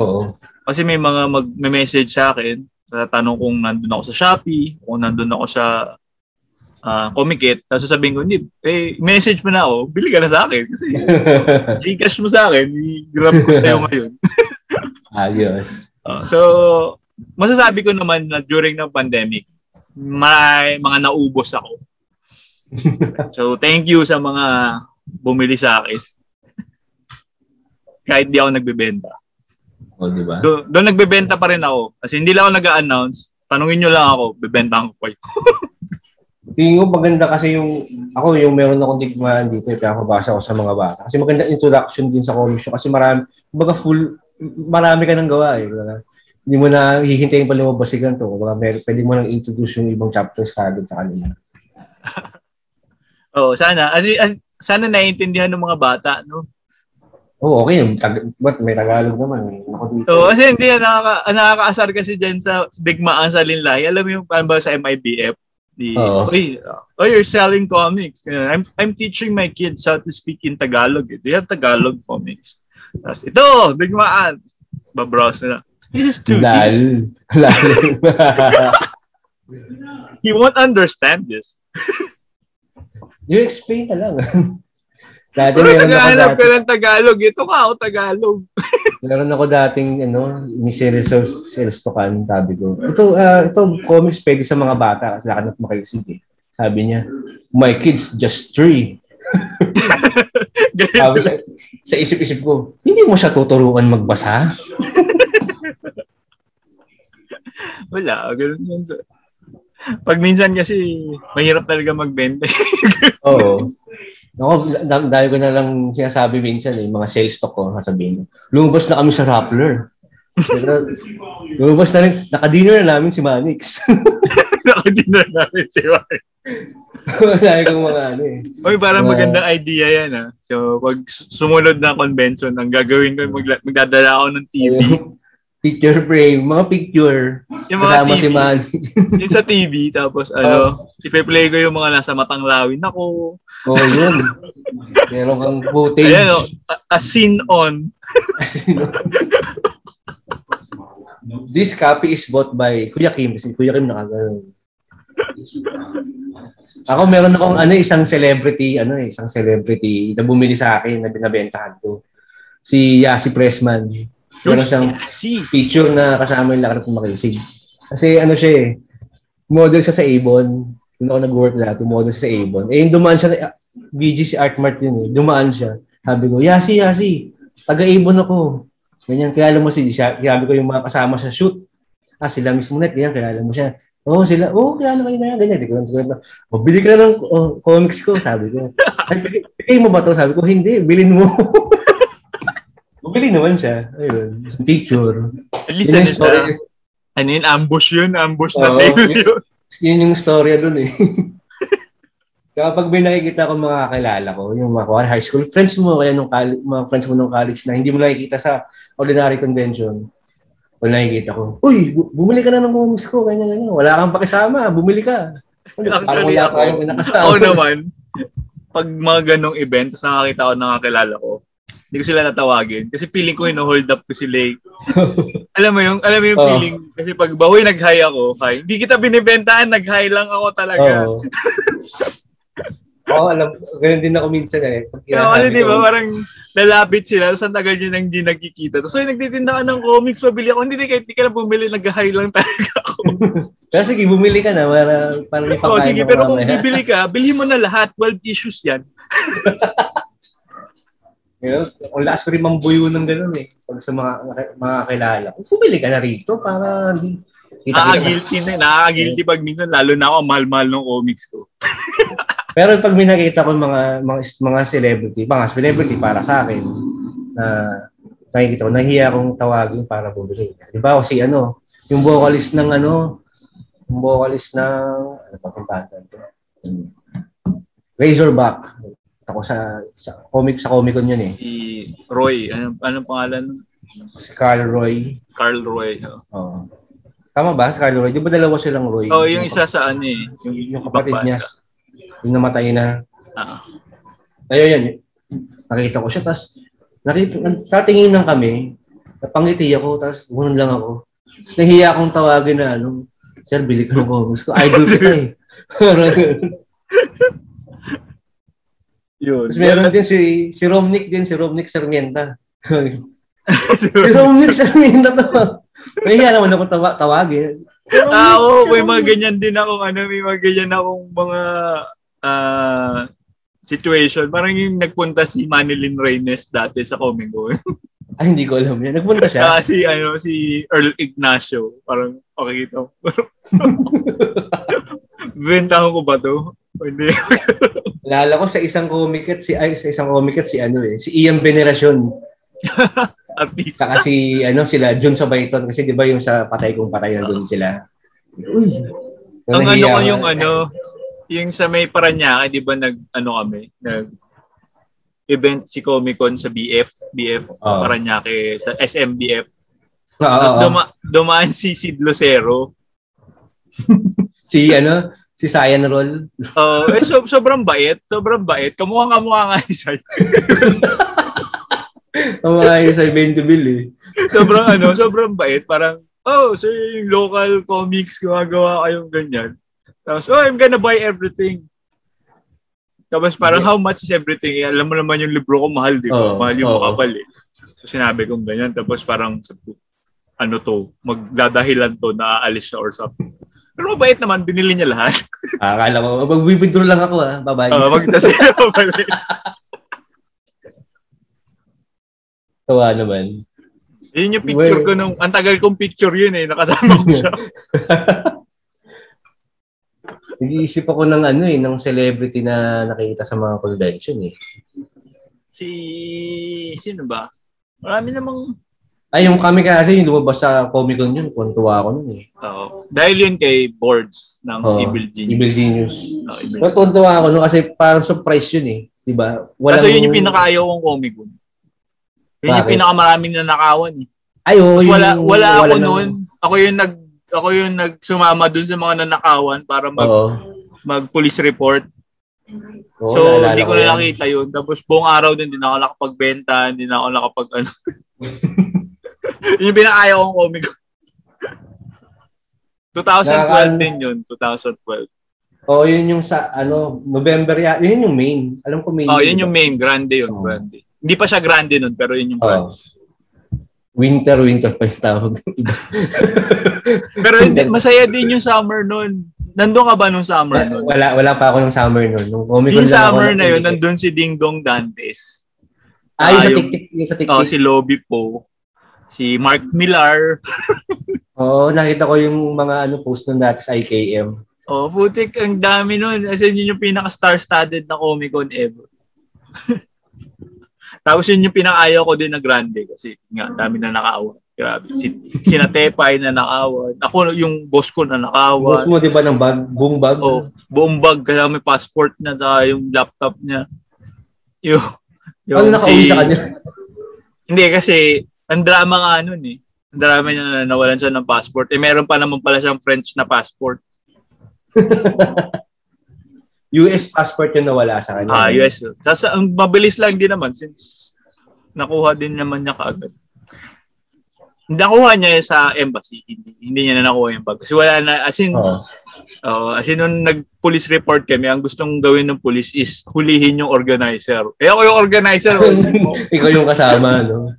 Oo. Kasi may mga mag-message sa akin, tatanong kung nandun ako sa Shopee, kung nandun ako sa uh, Comic-It, tapos sasabihin ko, hindi, eh, message mo na ako, bili ka na sa akin. Kasi Gcash mo sa akin, i-grab ko sa'yo ngayon. Ayos. Uh, so, masasabi ko naman na during ng pandemic, may mga naubos ako so, thank you sa mga bumili sa akin. Kahit di ako nagbebenta. O, oh, di ba? Do, doon nagbebenta pa rin ako. Kasi hindi lang ako nag-announce. Tanungin nyo lang ako, bebenta ko kayo. Tingin ko maganda kasi yung, ako yung meron akong digmaan dito, kaya ako basa ko sa mga bata. Kasi maganda introduction din sa comics kasi marami, kumbaga full, marami ka nang gawa eh. Hindi mo na hihintayin pa lumabas si ganito. Kumbaga, may, pwede mo nang introduce yung ibang chapters kagad sa kanila. Oh, sana. Ano, sana naiintindihan ng mga bata, no? Oh, okay. Tag- but may Tagalog naman. Ako dito. Oo, kasi hindi, nakaka, nakakaasar kasi dyan sa digmaan sa linlay. Alam mo yung paano ba sa MIBF? The, Oo. Oy, oh, you're selling comics. I'm I'm teaching my kids how to speak in Tagalog. eh. Do you have Tagalog comics? Tapos, ito, digmaan. Babrowse na. This is too deep. Lal. Lal. He won't understand this. you explain na lang. Dati Pero meron ako naghahanap dati. ka ng Tagalog. Ito ka ako Tagalog. Meron ako dating ano, ni Sales Sales Tokan, sabi ko. Ito ah, ito comics pwede sa mga bata kasi lakan at makiksig eh. Sabi niya, my kids just three. Sabi sa, sa isip-isip ko, hindi mo siya tuturuan magbasa? Wala. Ganun yun. Pag minsan kasi, mahirap talaga magbenta. Oo. Ako, da- dahil ko na lang sinasabi minsan eh, mga sales talk ko, sasabihin ko, lumabas na kami sa Rappler. lumabas na rin, nakadinner na namin si Manix. Nakadinner namin si Mark. Dahil kong mga ano eh. Uy, parang Wow. magandang idea yan ah. So, pag su- sumunod na convention, ang gagawin ko, magla- magdadala ako ng TV. Ayun. Picture frame, mga picture. Yung mga Kasama TV, si Manix. yung sa TV, tapos ano, ipe-play ko yung mga nasa Matanglawin. Ako, Oo, oh, yun. Meron kang footage. ayan o, a, a scene on. This copy is bought by Kuya Kim. Kasi Kuya Kim nakagano'n. Ako meron akong ano isang celebrity, ano eh, isang celebrity na bumili sa akin na binabentahan ko. Si Yasi Pressman. Meron siyang Si. picture na kasama yung lakas ng makisig. Kasi ano siya eh, model siya sa Avon. Doon ako nag-work dati, model siya sa Avon. Eh, yung dumaan siya, BG si Art Mart yun eh, dumaan siya. Sabi ko, Yasi, Yasi, taga-Avon ako. Ganyan, kilala mo si siya. Sabi ko yung mga kasama sa shoot. Ah, sila mismo net, ganyan, kilala mo siya. Oo, oh, sila, oo, oh, kilala kayo na yan, ganyan. Di ko lang oh, bili ka na ng oh, comics ko, sabi ko. Ay, bigay- mo ba to? Sabi ko, hindi, bilhin mo. Bumili naman siya. Ayun, picture. At least Yun ano story. Ano yun? Ambush yun. Ambush na Oo, sa'yo yun. yun. Yun yung storya dun eh. Kapag may nakikita ko mga kakilala ko, yung mga kuwan, high school friends mo, kaya nung college, mga friends mo nung college na hindi mo nakikita sa ordinary convention, wala nakikita ko, Uy, bu- bumili ka na ng comics ko, ganyan, ganyan. Wala kang pakisama, bumili ka. Parang wala tayong pinakasama. Ako naman, pag mga ganong event, tapos nakakita ko ng kakilala ko, hindi ko sila natawagin. Kasi feeling ko hino-hold up ko sila eh. alam mo yung, alam mo yung Oo. feeling, kasi pag bahoy nag-hi ako, hi, hindi kita binibentahan, nag-hi lang ako talaga. Oo. Oo, alam, ganyan din ako minsan eh. Pag Kaya kasi di ba, parang lalapit sila, tapos ang tagal nyo nang hindi nagkikita. Tapos, so, nagtitinda ka ng comics, pabili ako. Hindi, kahit di ka na bumili, nag-hi lang talaga ako. Pero sige, bumili ka na para, para may Oo, pangkain sige, pero kung mamaya. bibili ka, bilhin mo na lahat. 12 issues yan. You know, ang lakas ko rin mambuyo ng gano'n eh. Pag sa mga mga kilala ko, bumili ka na rito para hindi Nakaka-guilty na. Nakaka-guilty pag minsan, lalo na ako, mahal-mahal ng comics ko. Pero pag may nakita ko mga mga mga celebrity, mga celebrity para sa akin na nakikita ko, nahiya akong tawagin para bumili. Di ba? O si ano, yung vocalist ng ano, yung vocalist ng, ano pa kung kanta ito? Razorback. Ako sa, sa comic sa Comic Con yun eh. Si Roy, ano, anong pangalan? Si Carl Roy. Carl Roy. Oh, Oo. Tama ba? Si Carl Roy. Di ba dalawa silang Roy? oh yung isa sa ano eh. Yung, Yung kapatid niya. Yung namatay na. Ah. Ayun, yan. Nakita ko siya, tapos nakita, tatinginan kami, napangiti ako, tapos gumanon lang ako. Tapos nahiya akong tawagin na, ano, Sir, bili ko ng comics ko. Idol kita eh. Yun. tapos meron din si, si Romnick din, si Romnick Sarmienta. si Romnick Sarmienta to. Nahiya naman akong tawa, tawagin. Ah, oo, si may mga ganyan din ako, ano, may mga ganyan akong mga ah, situation. Parang yung nagpunta si Manilyn Reynes dati sa Comic Con. Ay, hindi ko alam yan. Nagpunta siya. Ah, si, ano, si Earl Ignacio. Parang, okay ito. Bentahan ko ba to? Hindi. Lala ko sa isang comic si ay sa isang comic si ano eh, si Ian Veneracion. Artista. Saka si ano sila Jun Sabayton kasi 'di ba yung sa Patay kong Patay na doon sila. Uy. Ang ano ko yung ano, yung sa may Paranaque, di ba nag, ano kami, nag, event si Comic Con sa BF, BF Oo. Paranaque, sa SMBF. Oo, Tapos oo. duma- dumaan si Sid Lucero. Si ano, si Cyan Roll. Oh, eh, so, sobrang bait, sobrang bait. Kamukha kamukha nga ni. Ang mga yun sa Bill eh. sobrang ano, sobrang bait. Parang, oh, so yung local comics, gumagawa kayong ganyan. Tapos, oh, I'm gonna buy everything. Tapos parang, how much is everything? Eh, alam mo naman yung libro ko, mahal, di ba? Oo, mahal yung oo. makapal eh. So sinabi kong ganyan. Tapos parang, ano to, magdadahilan to, na aalis siya or something. Pero mabait naman, binili niya lahat. Ah, Akala ko, mag-withdraw lang ako ah. Bye-bye. Uh, magtas sila pabalik. Tawa naman. Yun yung picture Well- ko nung, ang tagal kong picture yun eh, nakasama ko siya. Nag-iisip ako ng ano eh, ng celebrity na nakikita sa mga convention eh. Si, sino ba? Marami namang, Ay, yung kami kasi, yung lumabas sa Comic Con yun, kuntuwa ako nun eh. Oo. dahil yun kay boards ng Oo, Evil Genius. Evil Genius. Oo, Evil Pero tuntua ako nun kasi parang surprise yun eh. Diba? Kaso yun yung pinakaayaw kong comic book. Yun yung Bakit? pinakamaraming nanakawan eh. Ay, oo, yung- wala, wala ako nang- noon. Ako yung nag ako yung nagsumama dun sa mga nanakawan para mag, Oo. mag police report. Oo, so, naalala hindi ko ko na yan. nakita yun. Tapos buong araw din, hindi na ako nakapagbenta, hindi na ako nakapag ano. yun yung pinakaayaw kong comic book. 2012 Nakaka- din yun, 2012. Oo, yun yung sa, ano, November ya. Yun yung main. Alam ko main. Oh, yun yung main, grande yun, Oo. grande. Hindi pa siya grande nun, pero yun yung grande. Oo. Winter, winter pa yung tawag. Pero hindi, masaya din yung summer nun. Nandun ka ba nung summer nun? wala, wala pa ako ng summer nun. Nung Comic Con Yung lang ako summer na yun, nakikinig. nandun si Ding Dong Dantes. Ay, Ah, sa yung- tiktik. Yung sa Oh, tiktik. si Lobby po. Si Mark Millar. Oo, nakita ko yung mga ano post nun dati sa IKM. Oh, putik, ang dami nun. As in, yun yung pinaka-star-studded na Comic Con ever. Tapos yun yung pinakayaw ko din na grande kasi nga, dami na nakawan. Grabe. Si, sina Tepay na nakawan. Ako, yung boss ko na Boss nakawan. mo, di ba, ng bag, buong bag? Oh, buong bag kasama may passport na ta, yung laptop niya. Yung, ano nakauwi sa kanya? Hindi kasi ang drama nga nun eh. Ang drama niya na nawalan siya ng passport. Eh meron pa naman pala siyang French na passport. US passport yung nawala sa kanya. Ah, US. Tapos ang mabilis lang din naman since nakuha din naman niya kaagad. Nakuha niya sa embassy. Hindi, hindi niya na nakuha yung bag. Kasi wala na, as in, oh, as in nung nag-police report kami, ang gustong gawin ng police is hulihin yung organizer. Eh ako yung organizer. Ikaw yung kasama, no?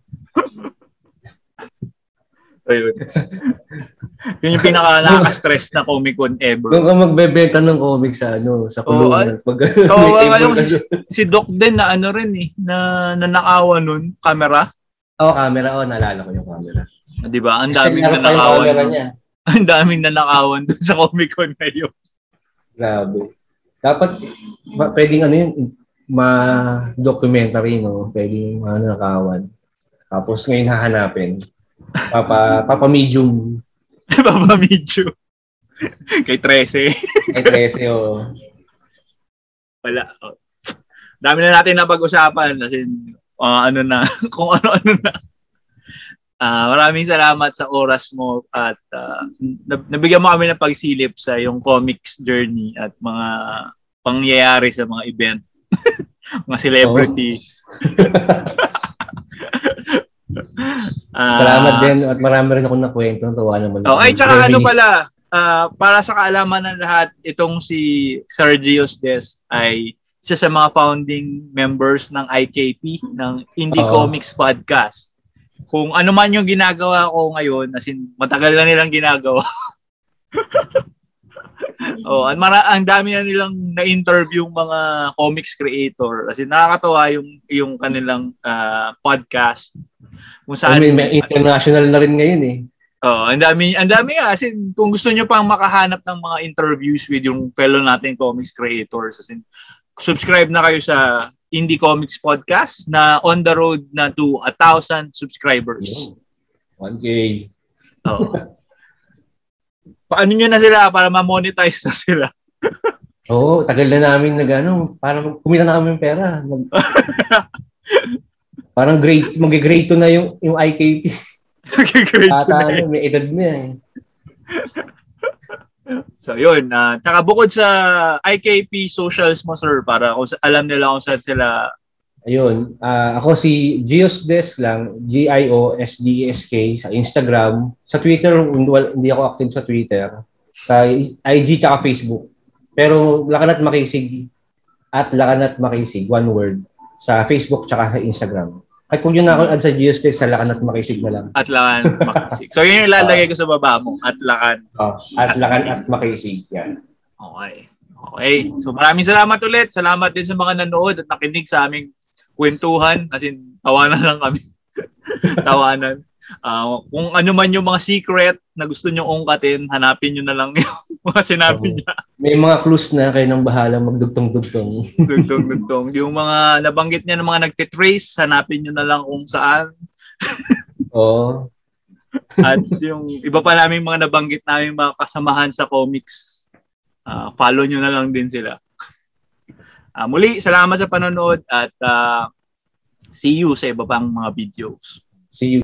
Ayun. Yun yung pinaka nakaka-stress na Comic Con ever. Doon ka magbebenta ng comics sa ano, sa kulungan. Pag alam table ko, ka si, si Doc din na ano rin eh, na nanakawan nun, camera. Oo, camera. Oo, naalala ko yung camera. Ah, Di ba? Ang daming dun. niya. Ang daming nanakawan dun sa Comic Con ngayon. Grabe. Dapat, ma- pwedeng ano yun, ma-documentary, no? Pwedeng ano, nakawan. Tapos ngayon hahanapin. Papa, papa medium. Papa Medyo. Kay 13. Ay, 13, oo. Wala. Oh. Dami na natin na pag-usapan kasi ah, ano na, kung ano-ano na. Ah, maraming salamat sa oras mo at nab- nabigyan mo kami ng pagsilip sa yung comics journey at mga pangyayari sa mga event. mga celebrity. Ah, Salamat din at marami rin ako nakwento. Tawa naman. Oh, ay tsaka ano pala, ah, para sa kaalaman ng lahat, itong si Sergio's Des ay isa sa mga founding members ng IKP, ng Indie Oo. Comics Podcast. Kung ano man yung ginagawa ko ngayon, as in, matagal na nilang ginagawa. oh, ang, mara- ang dami na nilang na-interview mga comics creator. Kasi nakakatawa yung yung kanilang ah, podcast. Kung I saan mean, may international na rin ngayon eh. Oh, ang dami, ang dami nga. As in, kung gusto nyo pang makahanap ng mga interviews with yung fellow natin comics creators, as in, subscribe na kayo sa Indie Comics Podcast na on the road na to a thousand subscribers. 1K. Oh. Paano nyo na sila para ma-monetize na sila? Oo, tagal na namin nag ano, parang kumita na kami ng pera. Mag, parang grade, mag-grade 2 na yung, yung IKP. Grade two Ata na ano, may edad na eh. So yun, uh, tsaka bukod sa IKP socials mo sir, para kung alam nila kung saan sila Ayun, ah, ako si Gios Desk lang, G-I-O-S-D-E-S-K sa Instagram. Sa Twitter, hindi ako active sa Twitter. Sa IG tsaka Facebook. Pero Lakanat Makisig at Lakanat Makisig, one word, sa Facebook tsaka sa Instagram. Kahit kung yun na ako add sa Gios Desk, sa Lakanat Makisig na lang. Atlakan Makisig. So yun yung ilalagay ko sa baba mo, Atlakan. Oh, at Lakanat Makisig. Yan. Okay. Okay. So maraming salamat ulit. Salamat din sa mga nanood at nakinig sa aming kwentuhan. As in, tawanan lang kami. tawanan. Ah, kung ano man yung mga secret na gusto nyo ungkatin, hanapin nyo na lang yung mga sinabi niya. May mga clues na kayo nang bahala magdugtong-dugtong. Dugtong, dugtong. Yung mga nabanggit niya ng mga nagtitrace, hanapin nyo na lang kung saan. Oo. At yung iba pa namin mga nabanggit namin mga kasamahan sa comics, ah, follow nyo na lang din sila. Ah, muli, salamat sa panonood at ah, see you sa iba pang mga videos. See you.